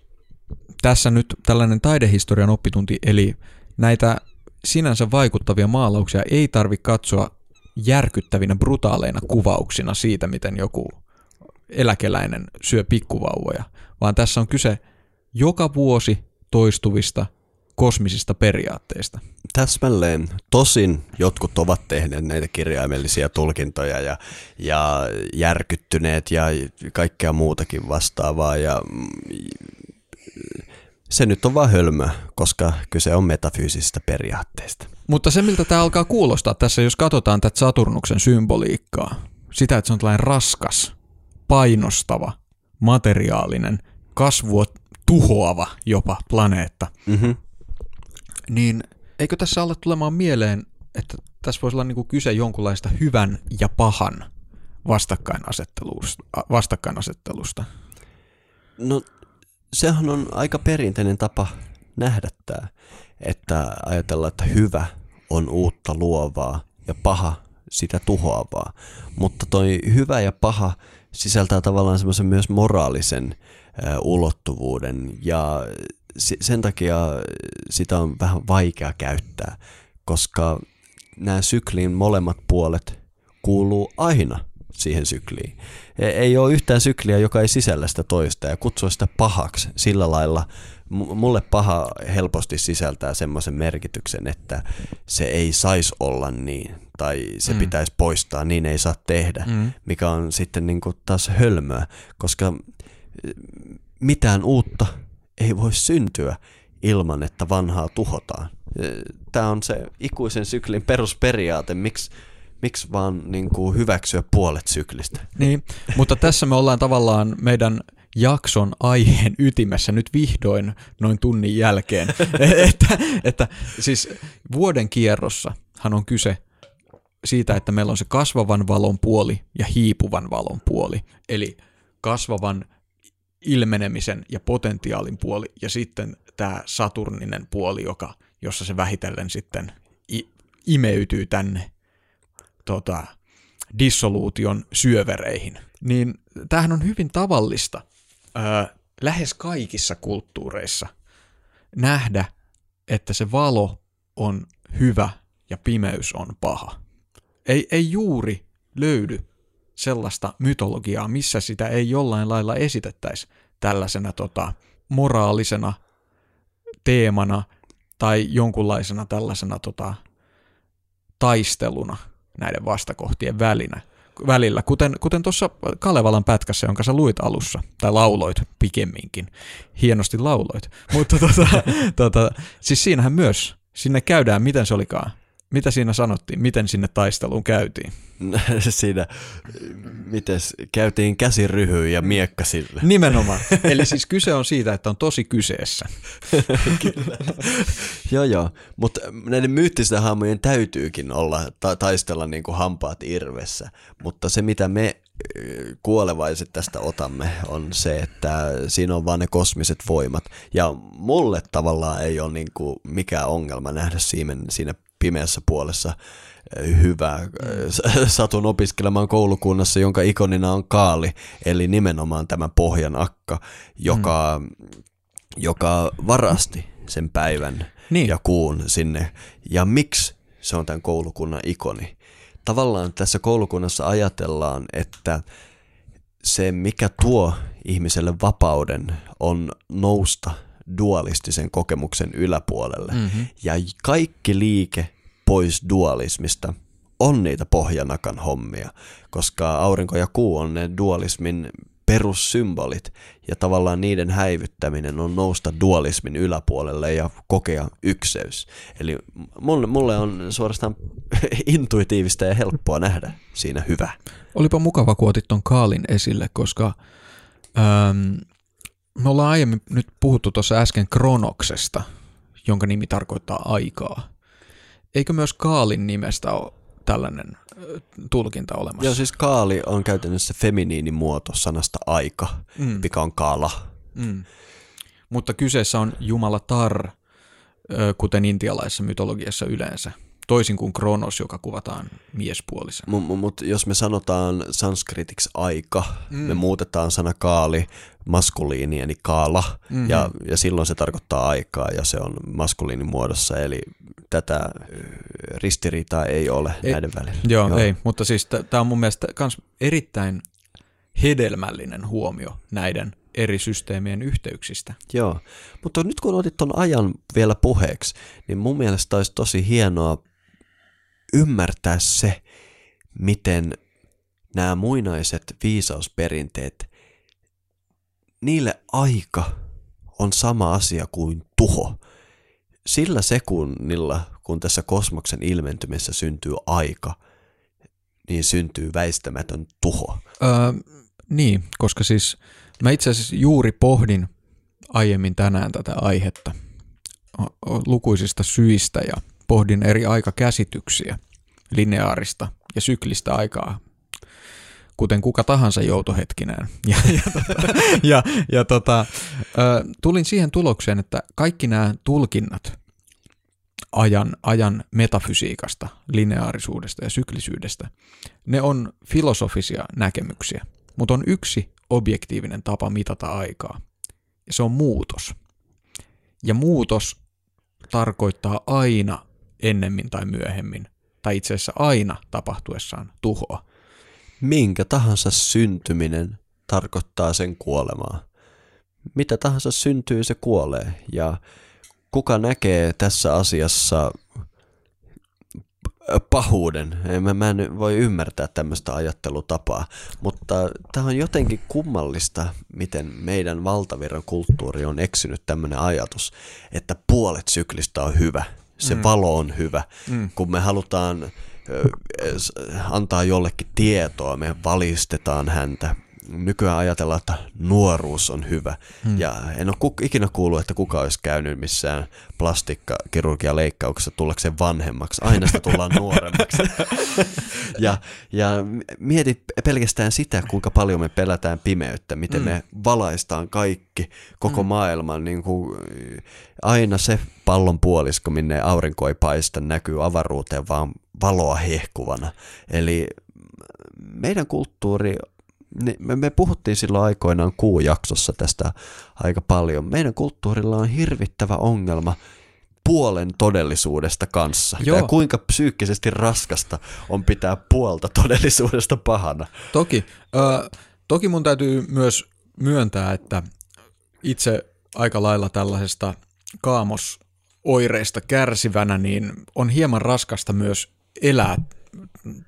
tässä nyt tällainen taidehistorian oppitunti, eli näitä sinänsä vaikuttavia maalauksia ei tarvi katsoa järkyttävinä brutaaleina kuvauksina siitä, miten joku eläkeläinen syö pikkuvauvoja, vaan tässä on kyse joka vuosi toistuvista kosmisista periaatteista. täsmälleen. Tosin jotkut ovat tehneet näitä kirjaimellisia tulkintoja ja, ja järkyttyneet ja kaikkea muutakin vastaavaa. Ja mm, se nyt on vaan hölmö, koska kyse on metafyysisistä periaatteista. Mutta se, miltä tämä alkaa kuulostaa tässä, jos katsotaan tätä Saturnuksen symboliikkaa, sitä, että se on tällainen raskas, painostava, materiaalinen, kasvua tuhoava jopa planeetta, Mm-hmm. niin eikö tässä alle tulemaan mieleen, että tässä voisi olla niinku kyse jonkunlaista hyvän ja pahan vastakkainasettelusta? vastakkainasettelusta. No sehän on aika perinteinen tapa nähdä tämä, että ajatellaan, että hyvä on uutta luovaa ja paha sitä tuhoavaa. Mutta toi hyvä ja paha sisältää tavallaan semmoisen myös moraalisen ulottuvuuden ja sen takia sitä on vähän vaikea käyttää, koska nämä syklin molemmat puolet kuuluu aina siihen sykliin. E- Ei ole yhtään sykliä, joka ei sisällä sitä toista ja kutsua sitä pahaksi sillä lailla. Mulle paha helposti sisältää semmoisen merkityksen, että se ei saisi olla niin tai se Mm. pitäisi poistaa, niin ei saa tehdä, Mm. mikä on sitten niin kuin taas hölmöä, koska mitään uutta ei voi syntyä ilman, että vanhaa tuhotaan. Tämä on se ikuisen syklin perusperiaate, miksi miksi vaan niin kuin hyväksyä puolet syklistä. Niin, mutta tässä me ollaan tavallaan meidän jakson aiheen ytimessä nyt vihdoin noin tunnin jälkeen. että, että siis vuoden kierrossa hän on kyse siitä, että meillä on se kasvavan valon puoli ja hiipuvan valon puoli. Eli kasvavan ilmenemisen ja potentiaalin puoli ja sitten tämä saturninen puoli, joka, jossa se vähitellen sitten i- imeytyy tänne tota, dissoluution syövereihin. Niin tämähän on hyvin tavallista ö, lähes kaikissa kulttuureissa nähdä, että se valo on hyvä ja pimeys on paha. Ei, ei juuri löydy sellaista mytologiaa, missä sitä ei jollain lailla esitettäisi tällaisena tota, moraalisena teemana tai jonkunlaisena tällaisena tota, taisteluna näiden vastakohtien välinä, välillä, kuten, kuten tuossa Kalevalan pätkässä, jonka sä luit alussa, tai lauloit pikemminkin, hienosti lauloit, mutta tota, tota, siis siinähän myös, sinne käydään, miten se olikaan, mitä siinä sanottiin, miten sinne taisteluun käytiin? Siinä, mites, käytiin käsiryhyyn ja miekka sille. Nimenomaan. Eli siis kyse on siitä, että on tosi kyseessä. joo, joo. Mutta näiden myyttisten hahmojen täytyykin olla ta- taistella niin kuin hampaat irvessä. Mutta se, mitä me kuolevaiset tästä otamme, on se, että siinä on vaan ne kosmiset voimat. Ja mulle tavallaan ei ole niin kuin mikään ongelma nähdä siinä, siinä pimeässä puolessa ö, hyvää. Ö, Satun opiskelemaan koulukunnassa, jonka ikonina on kaali, eli nimenomaan tämä pohjan akka, joka, joka varasti sen päivän Niin. ja kuun sinne. Ja miksi se on tämän koulukunnan ikoni? Tavallaan tässä koulukunnassa ajatellaan, että se mikä tuo ihmiselle vapauden on nousta dualistisen kokemuksen yläpuolelle. Mm-hmm. Ja kaikki liike pois dualismista on niitä pohjanakan hommia, koska aurinko ja kuu on ne dualismin perussymbolit ja tavallaan niiden häivyttäminen on nousta dualismin yläpuolelle ja kokea ykseys. Eli mulle, mulle on suorastaan intuitiivista ja helppoa nähdä siinä hyvä. Olipa mukava, kun otit ton Kaalin esille, koska äm, me ollaan aiemmin nyt puhuttu tuossa äsken Kronoksesta, jonka nimi tarkoittaa aikaa. Eikö myös Kaalin nimestä ole tällainen tulkinta olemassa? Joo, siis kaali on käytännössä feminiinimuoto sanasta aika, mm. mikä on kaala. Mm. Mutta kyseessä on Jumala Tar, kuten intialaisessa mytologiassa yleensä. Toisin kuin Kronos, joka kuvataan miespuolisena. Mutta jos me sanotaan sanskritiksi aika, mm. me muutetaan sana kaali maskuliini, eli kaala, mm-hmm. ja, ja silloin se tarkoittaa aikaa, ja se on maskuliinimuodossa, eli tätä ö, ristiriitaa ei ole Ei- näiden välillä. Joo, Joo. ei, mutta siis tämä on mun mielestä kans erittäin hedelmällinen huomio näiden eri systeemien yhteyksistä. Joo, mutta nyt kun otit ton ajan vielä puheeksi, niin mun mielestä olisi tosi hienoa ymmärtää se, miten nämä muinaiset viisausperinteet, niille aika on sama asia kuin tuho. Sillä sekunnilla, kun tässä kosmoksen ilmentymisessä syntyy aika, niin syntyy väistämätön tuho. Öö, niin, koska siis mä itse asiassa juuri pohdin aiemmin tänään tätä aihetta lukuisista syistä ja pohdin eri aikakäsityksiä, lineaarista ja syklistä aikaa, kuten kuka tahansa joutohetkinään. Ja, ja, tota, ja, ja tota, ö, tulin siihen tulokseen, että kaikki nämä tulkinnat ajan, ajan metafysiikasta, lineaarisuudesta ja syklisyydestä, ne on filosofisia näkemyksiä, mutta on yksi objektiivinen tapa mitata aikaa. Ja se on muutos. Ja muutos tarkoittaa aina ennemmin tai myöhemmin, tai itse asiassa aina tapahtuessaan tuhoa. Minkä tahansa syntyminen tarkoittaa sen kuolemaa. Mitä tahansa syntyy, se kuolee. Ja kuka näkee tässä asiassa pahuuden? En Mä, mä en voi ymmärtää tämmöistä ajattelutapaa, mutta tämä on jotenkin kummallista, miten meidän valtavirran kulttuuri on eksynyt tämmöinen ajatus, että puolet syklistä on hyvä, se mm. valo on hyvä, mm. kun me halutaan antaa jollekin tietoa, me valistetaan häntä nykyään ajatellaan, että nuoruus on hyvä. Hmm. Ja en ole kuk- ikinä kuullut, että kuka olisi käynyt missään plastikkakirurgia leikkauksessa tullakseen vanhemmaksi. Aina sitä tullaan nuoremmaksi. ja, ja mieti pelkästään sitä, kuinka paljon me pelätään pimeyttä, miten hmm. me valaistaan kaikki, koko hmm. maailman. Niin kuin, aina se pallon puolisko, minne aurinko ei paista, näkyy avaruuteen vaan valoa hehkuvana. Eli meidän kulttuuri niin me, puhuttiin silloin aikoinaan kuujaksossa tästä aika paljon. Meidän kulttuurilla on hirvittävä ongelma puolen todellisuudesta kanssa. Joo. Ja kuinka psyykkisesti raskasta on pitää puolta todellisuudesta pahana. Toki. Ö, toki mun täytyy myös myöntää, että itse aika lailla tällaisesta kaamosoireista kärsivänä, niin on hieman raskasta myös elää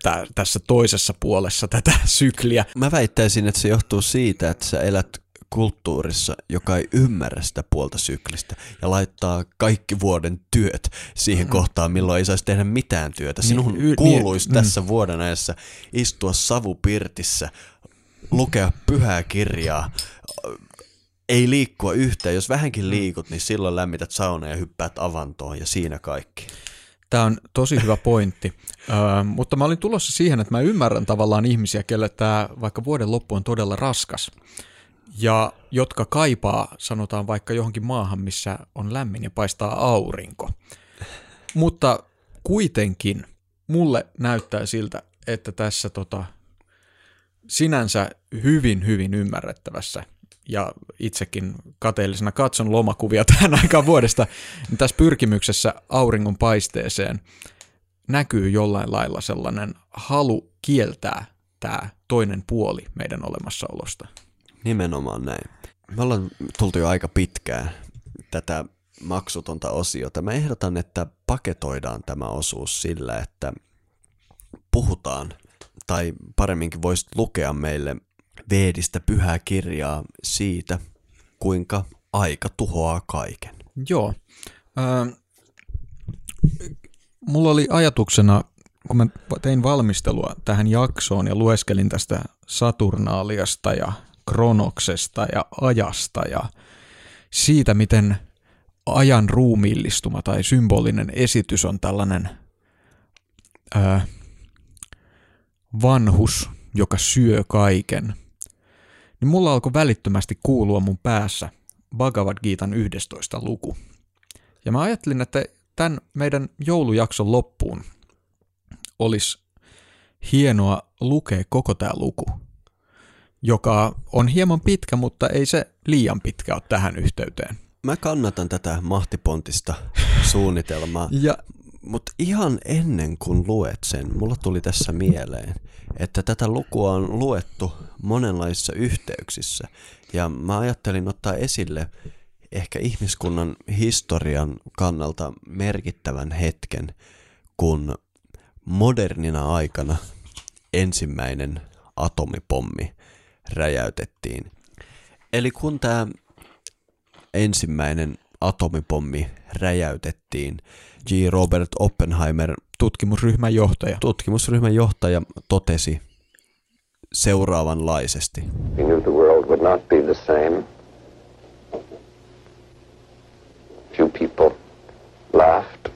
tä, tässä toisessa puolessa tätä sykliä. Mä väittäisin, että se johtuu siitä, että sä elät kulttuurissa, joka ei ymmärrä sitä puolta syklistä ja laittaa kaikki vuoden työt siihen mm. kohtaan, milloin ei saisi tehdä mitään työtä. Niin, Sinun niin, kuuluisi niin, tässä mm. vuoden ajassa istua savupirtissä, lukea pyhää kirjaa, ei liikkua yhtään. Jos vähänkin liikut, niin silloin lämmität sauna ja hyppäät avantoon ja siinä kaikki. Tämä on tosi hyvä pointti, öö, mutta mä olin tulossa siihen, että mä ymmärrän tavallaan ihmisiä, kelle tämä vaikka vuoden loppu on todella raskas ja jotka kaipaa, sanotaan vaikka johonkin maahan, missä on lämmin ja paistaa aurinko. Mutta kuitenkin mulle näyttää siltä, että tässä tota, sinänsä hyvin, hyvin ymmärrettävässä ja itsekin kateellisena katson lomakuvia tähän aikaan vuodesta, niin tässä pyrkimyksessä auringon paisteeseen näkyy jollain lailla sellainen halu kieltää tämä toinen puoli meidän olemassaolosta. Nimenomaan näin. Me ollaan tultu jo aika pitkään tätä maksutonta osiota. Mä ehdotan, että paketoidaan tämä osuus sillä, että puhutaan, tai paremminkin voisit lukea meille Veedistä pyhää kirjaa siitä, kuinka aika tuhoaa kaiken. Joo. Äh, mulla oli ajatuksena, kun mä tein valmistelua tähän jaksoon ja lueskelin tästä Saturnaaliasta ja Kronoksesta ja ajasta ja siitä, miten ajan ruumiillistuma tai symbolinen esitys on tällainen äh, vanhus, joka syö kaiken – niin mulla alkoi välittömästi kuulua mun päässä Bhagavad Gitan 11 luku. Ja mä ajattelin, että tämän meidän joulujakson loppuun olisi hienoa lukea koko tämä luku, joka on hieman pitkä, mutta ei se liian pitkä ole tähän yhteyteen. Mä kannatan tätä mahtipontista suunnitelmaa. ja mutta ihan ennen kuin luet sen, mulla tuli tässä mieleen, että tätä lukua on luettu monenlaisissa yhteyksissä. Ja mä ajattelin ottaa esille ehkä ihmiskunnan historian kannalta merkittävän hetken, kun modernina aikana ensimmäinen atomipommi räjäytettiin. Eli kun tämä ensimmäinen atomipommi räjäytettiin, G. Robert Oppenheimer, tutkimusryhmän johtaja, tutkimusryhmän johtaja totesi seuraavanlaisesti. We knew the world would not be the same. Few people laughed.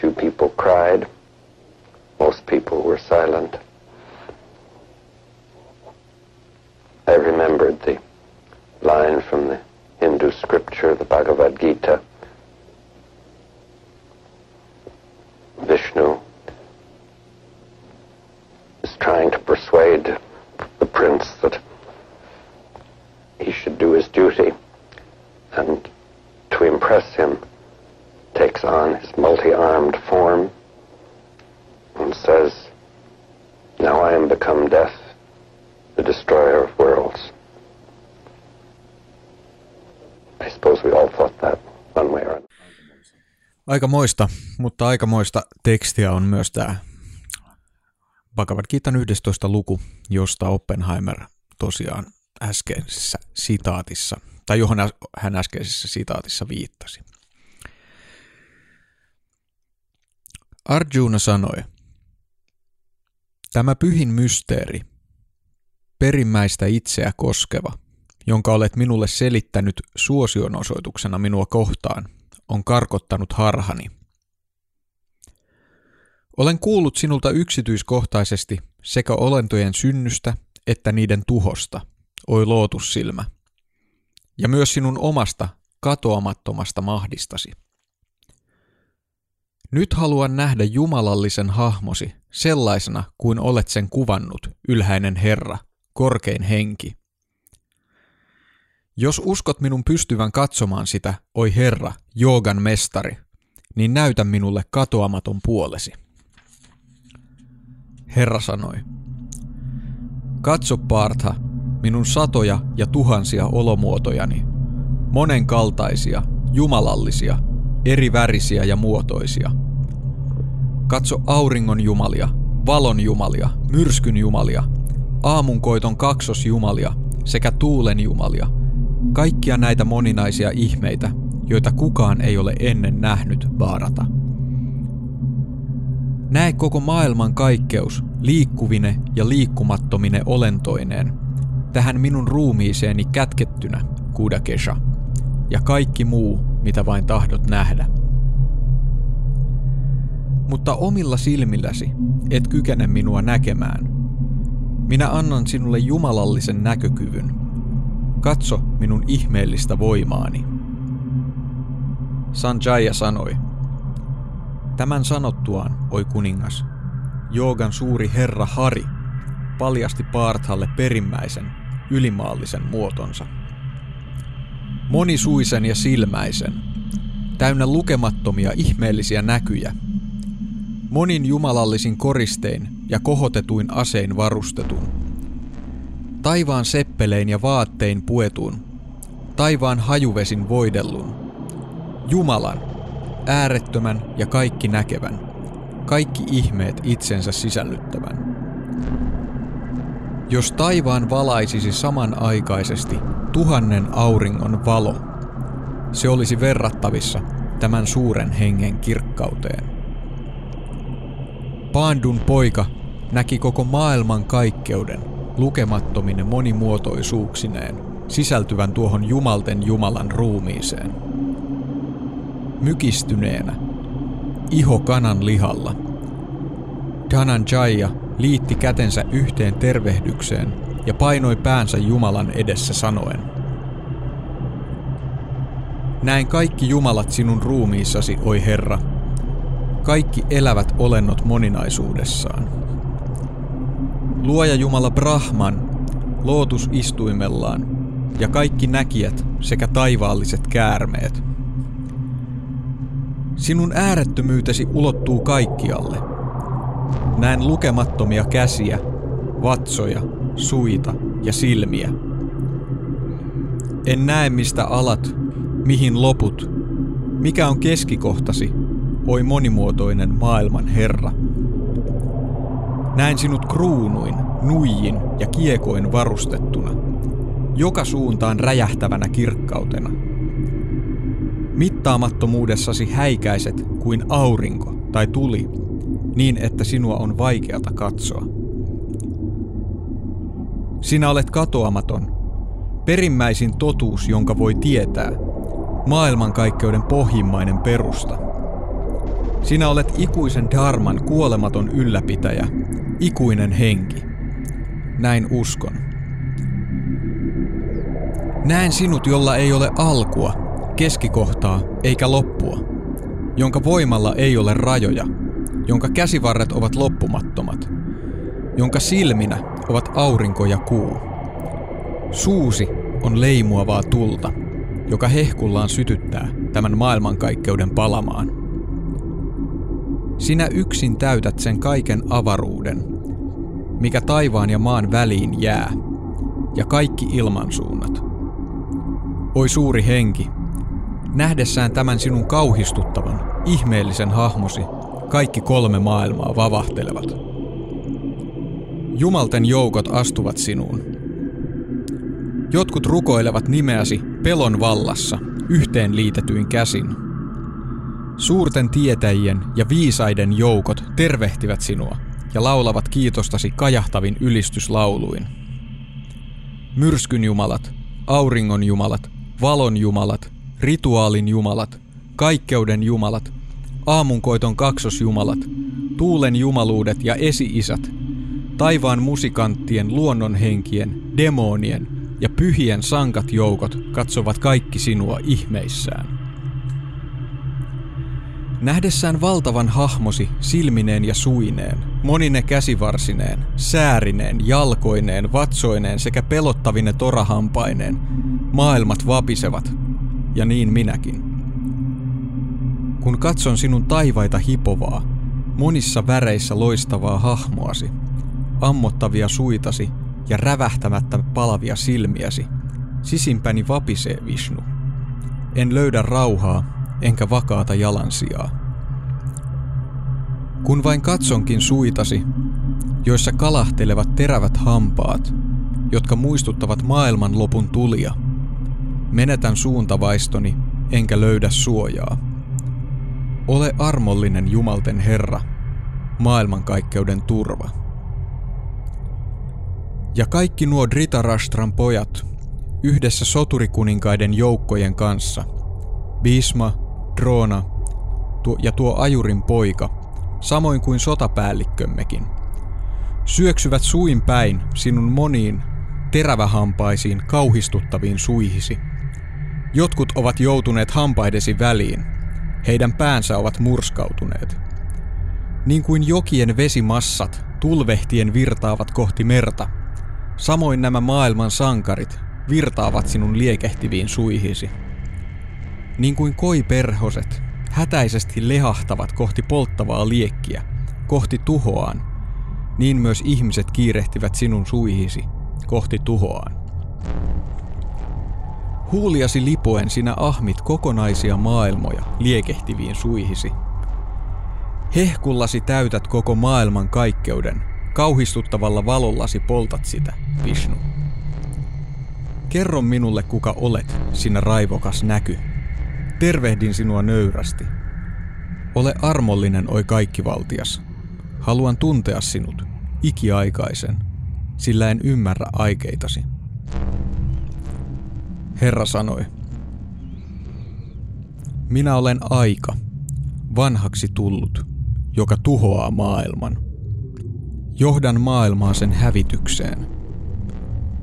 Few people cried. Most people were silent. I remembered the line from the Hindu scripture, the Bhagavad Gita. Vishnu is trying to persuade the prince that he should do his duty and to impress him takes on his multi-armed form and says, Now I am become death, the destroyer of worlds. I suppose we all thought that one way or another. Aikamoista, mutta aikamoista tekstiä on myös tämä Bhagavad Gitan 11 luku, josta Oppenheimer tosiaan äskeisessä sitaatissa, tai johon hän äskeisessä sitaatissa viittasi. Arjuna sanoi, Tämä pyhin mysteeri, perimmäistä itseä koskeva, jonka olet minulle selittänyt suosionosoituksena minua kohtaan, on karkottanut harhani. Olen kuullut sinulta yksityiskohtaisesti sekä olentojen synnystä että niiden tuhosta, oi lootussilmä, ja myös sinun omasta katoamattomasta mahdistasi. Nyt haluan nähdä jumalallisen hahmosi sellaisena kuin olet sen kuvannut, ylhäinen Herra, korkein henki. Jos uskot minun pystyvän katsomaan sitä, oi Herra, joogan mestari, niin näytä minulle katoamaton puolesi. Herra sanoi, katso Partha, minun satoja ja tuhansia olomuotojani, monenkaltaisia, jumalallisia, eri värisiä ja muotoisia. Katso auringon jumalia, valon jumalia, myrskyn jumalia, aamunkoiton kaksosjumalia sekä tuulen jumalia, kaikkia näitä moninaisia ihmeitä, joita kukaan ei ole ennen nähnyt vaarata. Näe koko maailman kaikkeus, liikkuvine ja liikkumattomine olentoineen, tähän minun ruumiiseeni kätkettynä, Kudakesha, ja kaikki muu, mitä vain tahdot nähdä. Mutta omilla silmilläsi et kykene minua näkemään. Minä annan sinulle jumalallisen näkökyvyn. Katso minun ihmeellistä voimaani. Sanjaya sanoi, Tämän sanottuaan, oi kuningas, Joogan suuri herra Hari paljasti Parthalle perimmäisen, ylimaallisen muotonsa. Monisuisen ja silmäisen, täynnä lukemattomia ihmeellisiä näkyjä, monin jumalallisin koristein ja kohotetuin asein varustetun, taivaan seppelein ja vaattein puetun, taivaan hajuvesin voidellun, Jumalan, äärettömän ja kaikki näkevän, kaikki ihmeet itsensä sisällyttävän. Jos taivaan valaisisi samanaikaisesti tuhannen auringon valo, se olisi verrattavissa tämän suuren hengen kirkkauteen. Paandun poika näki koko maailman kaikkeuden lukemattomine monimuotoisuuksineen sisältyvän tuohon jumalten Jumalan ruumiiseen. Mykistyneenä, iho kanan lihalla, Dhananjaya liitti kätensä yhteen tervehdykseen ja painoi päänsä Jumalan edessä sanoen. Näin kaikki jumalat sinun ruumiissasi, oi Herra, kaikki elävät olennot moninaisuudessaan. Luoja Jumala Brahman, lootus istuimellaan, ja kaikki näkijät sekä taivaalliset käärmeet. Sinun äärettömyytesi ulottuu kaikkialle – Näen lukemattomia käsiä, vatsoja, suita ja silmiä. En näe mistä alat, mihin loput, mikä on keskikohtasi, oi monimuotoinen maailman Herra. Näen sinut kruunuin, nuijin ja kiekoin varustettuna, joka suuntaan räjähtävänä kirkkautena. Mittaamattomuudessasi häikäiset kuin aurinko tai tuli niin että sinua on vaikeata katsoa. Sinä olet katoamaton, perimmäisin totuus, jonka voi tietää, maailmankaikkeuden pohjimmainen perusta. Sinä olet ikuisen dharman kuolematon ylläpitäjä, ikuinen henki. Näin uskon. Näen sinut, jolla ei ole alkua, keskikohtaa eikä loppua, jonka voimalla ei ole rajoja – jonka käsivarret ovat loppumattomat, jonka silminä ovat aurinko ja kuu. Suusi on leimuavaa tulta, joka hehkullaan sytyttää tämän maailmankaikkeuden palamaan. Sinä yksin täytät sen kaiken avaruuden, mikä taivaan ja maan väliin jää, ja kaikki ilmansuunnat. Oi suuri henki, nähdessään tämän sinun kauhistuttavan, ihmeellisen hahmosi, kaikki kolme maailmaa vavahtelevat. Jumalten joukot astuvat sinuun. Jotkut rukoilevat nimeäsi pelon vallassa, yhteen liitetyin käsin. Suurten tietäjien ja viisaiden joukot tervehtivät sinua ja laulavat kiitostasi kajahtavin ylistyslauluin. Myrskyn jumalat, auringon jumalat, valon jumalat, rituaalin jumalat, kaikkeuden jumalat, aamunkoiton kaksosjumalat, tuulen jumaluudet ja esi-isät, taivaan musikanttien, luonnonhenkien, demonien ja pyhien sankat joukot katsovat kaikki sinua ihmeissään. Nähdessään valtavan hahmosi silmineen ja suineen, monine käsivarsineen, säärineen, jalkoineen, vatsoineen sekä pelottavine torahampaineen, maailmat vapisevat, ja niin minäkin. Kun katson sinun taivaita hipovaa, monissa väreissä loistavaa hahmoasi, ammottavia suitasi ja rävähtämättä palavia silmiäsi, sisimpäni vapisee Vishnu. En löydä rauhaa enkä vakaata jalansijaa. Kun vain katsonkin suitasi, joissa kalahtelevat terävät hampaat, jotka muistuttavat maailman lopun tulia, menetän suuntavaistoni enkä löydä suojaa. Ole armollinen Jumalten Herra, maailmankaikkeuden turva. Ja kaikki nuo Dritarashtran pojat, yhdessä soturikuninkaiden joukkojen kanssa, Bisma, Droona ja tuo ajurin poika, samoin kuin sotapäällikkömmekin, syöksyvät suin päin sinun moniin terävähampaisiin kauhistuttaviin suihisi. Jotkut ovat joutuneet hampaidesi väliin, heidän päänsä ovat murskautuneet. Niin kuin jokien vesimassat tulvehtien virtaavat kohti merta, samoin nämä maailman sankarit virtaavat sinun liekehtiviin suihisi niin kuin koiperhoset, hätäisesti lehahtavat kohti polttavaa liekkiä, kohti tuhoaan, niin myös ihmiset kiirehtivät sinun suihisi kohti tuhoaan. Huuliasi lipoen sinä ahmit kokonaisia maailmoja liekehtiviin suihisi. Hehkullasi täytät koko maailman kaikkeuden, kauhistuttavalla valollasi poltat sitä, Vishnu. Kerro minulle kuka olet, sinä raivokas näky, Tervehdin sinua nöyrästi. Ole armollinen, oi kaikkivaltias. Haluan tuntea sinut, ikiaikaisen, sillä en ymmärrä aikeitasi. Herra sanoi, minä olen aika, vanhaksi tullut, joka tuhoaa maailman. Johdan maailmaa sen hävitykseen.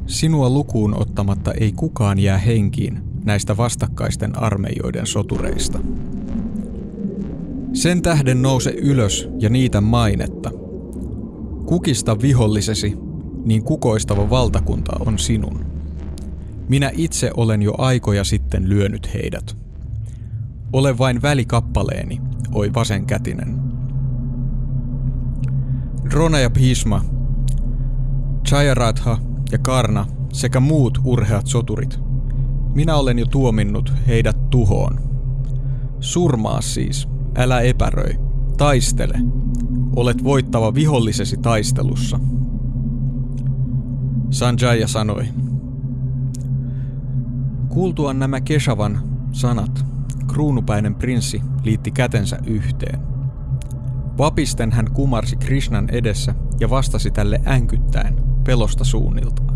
Sinua lukuun ottamatta ei kukaan jää henkiin, näistä vastakkaisten armeijoiden sotureista. Sen tähden nouse ylös ja niitä mainetta. Kukista vihollisesi, niin kukoistava valtakunta on sinun. Minä itse olen jo aikoja sitten lyönyt heidät. Ole vain välikappaleeni, oi vasenkätinen. Drona ja Bhishma, Chayaratha ja Karna sekä muut urheat soturit – minä olen jo tuominnut heidät tuhoon. Surmaa siis, älä epäröi, taistele. Olet voittava vihollisesi taistelussa. Sanjaya sanoi. Kuultuaan nämä Keshavan sanat, kruunupäinen prinssi liitti kätensä yhteen. Vapisten hän kumarsi Krishnan edessä ja vastasi tälle änkyttäen pelosta suunniltaan.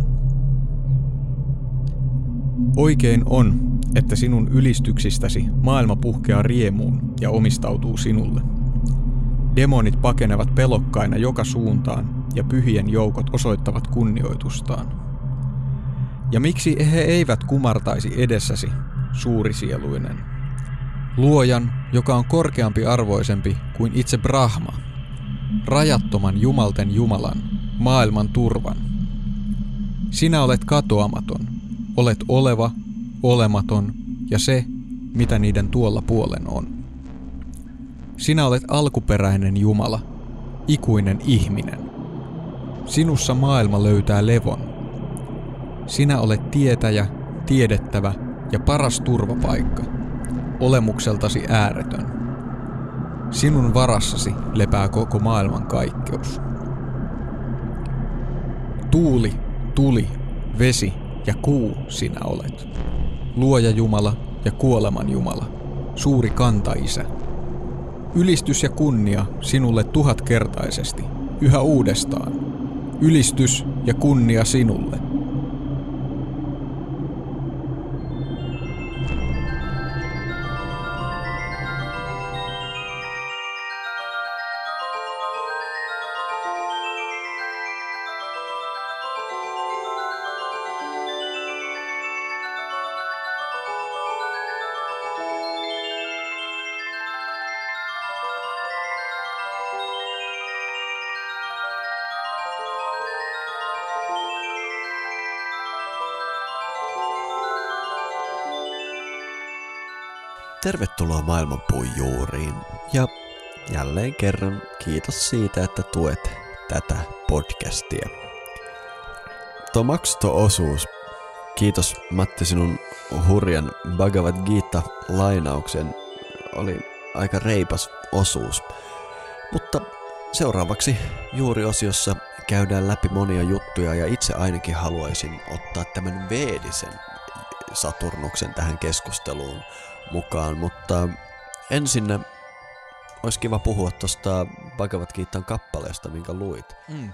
Oikein on, että sinun ylistyksistäsi maailma puhkeaa riemuun ja omistautuu sinulle. Demonit pakenevat pelokkaina joka suuntaan ja pyhien joukot osoittavat kunnioitustaan. Ja miksi he eivät kumartaisi edessäsi, suurisieluinen? Luojan, joka on korkeampi arvoisempi kuin itse Brahma, rajattoman jumalten Jumalan, maailman turvan. Sinä olet katoamaton – Olet oleva, olematon ja se, mitä niiden tuolla puolen on. Sinä olet alkuperäinen Jumala, ikuinen ihminen. Sinussa maailma löytää levon. Sinä olet tietäjä, tiedettävä ja paras turvapaikka, olemukseltasi ääretön. Sinun varassasi lepää koko maailman kaikkeus. Tuuli, tuli, vesi ja kuu sinä olet. Luoja Jumala ja kuoleman Jumala, suuri kantaisä. Ylistys ja kunnia sinulle tuhatkertaisesti, yhä uudestaan. Ylistys ja kunnia sinulle. Tervetuloa maailmanpuun juuriin ja jälleen kerran kiitos siitä, että tuet tätä podcastia. Tuo maksuto-osuus. Kiitos Matti sinun hurjan Bhagavad Gita-lainauksen. Oli aika reipas osuus. Mutta seuraavaksi juuri osiossa käydään läpi monia juttuja ja itse ainakin haluaisin ottaa tämän Veedisen Saturnuksen tähän keskusteluun mukaan, mutta ensin olisi kiva puhua tuosta Bhagavad Gitan kappaleesta, minkä luit. Mm.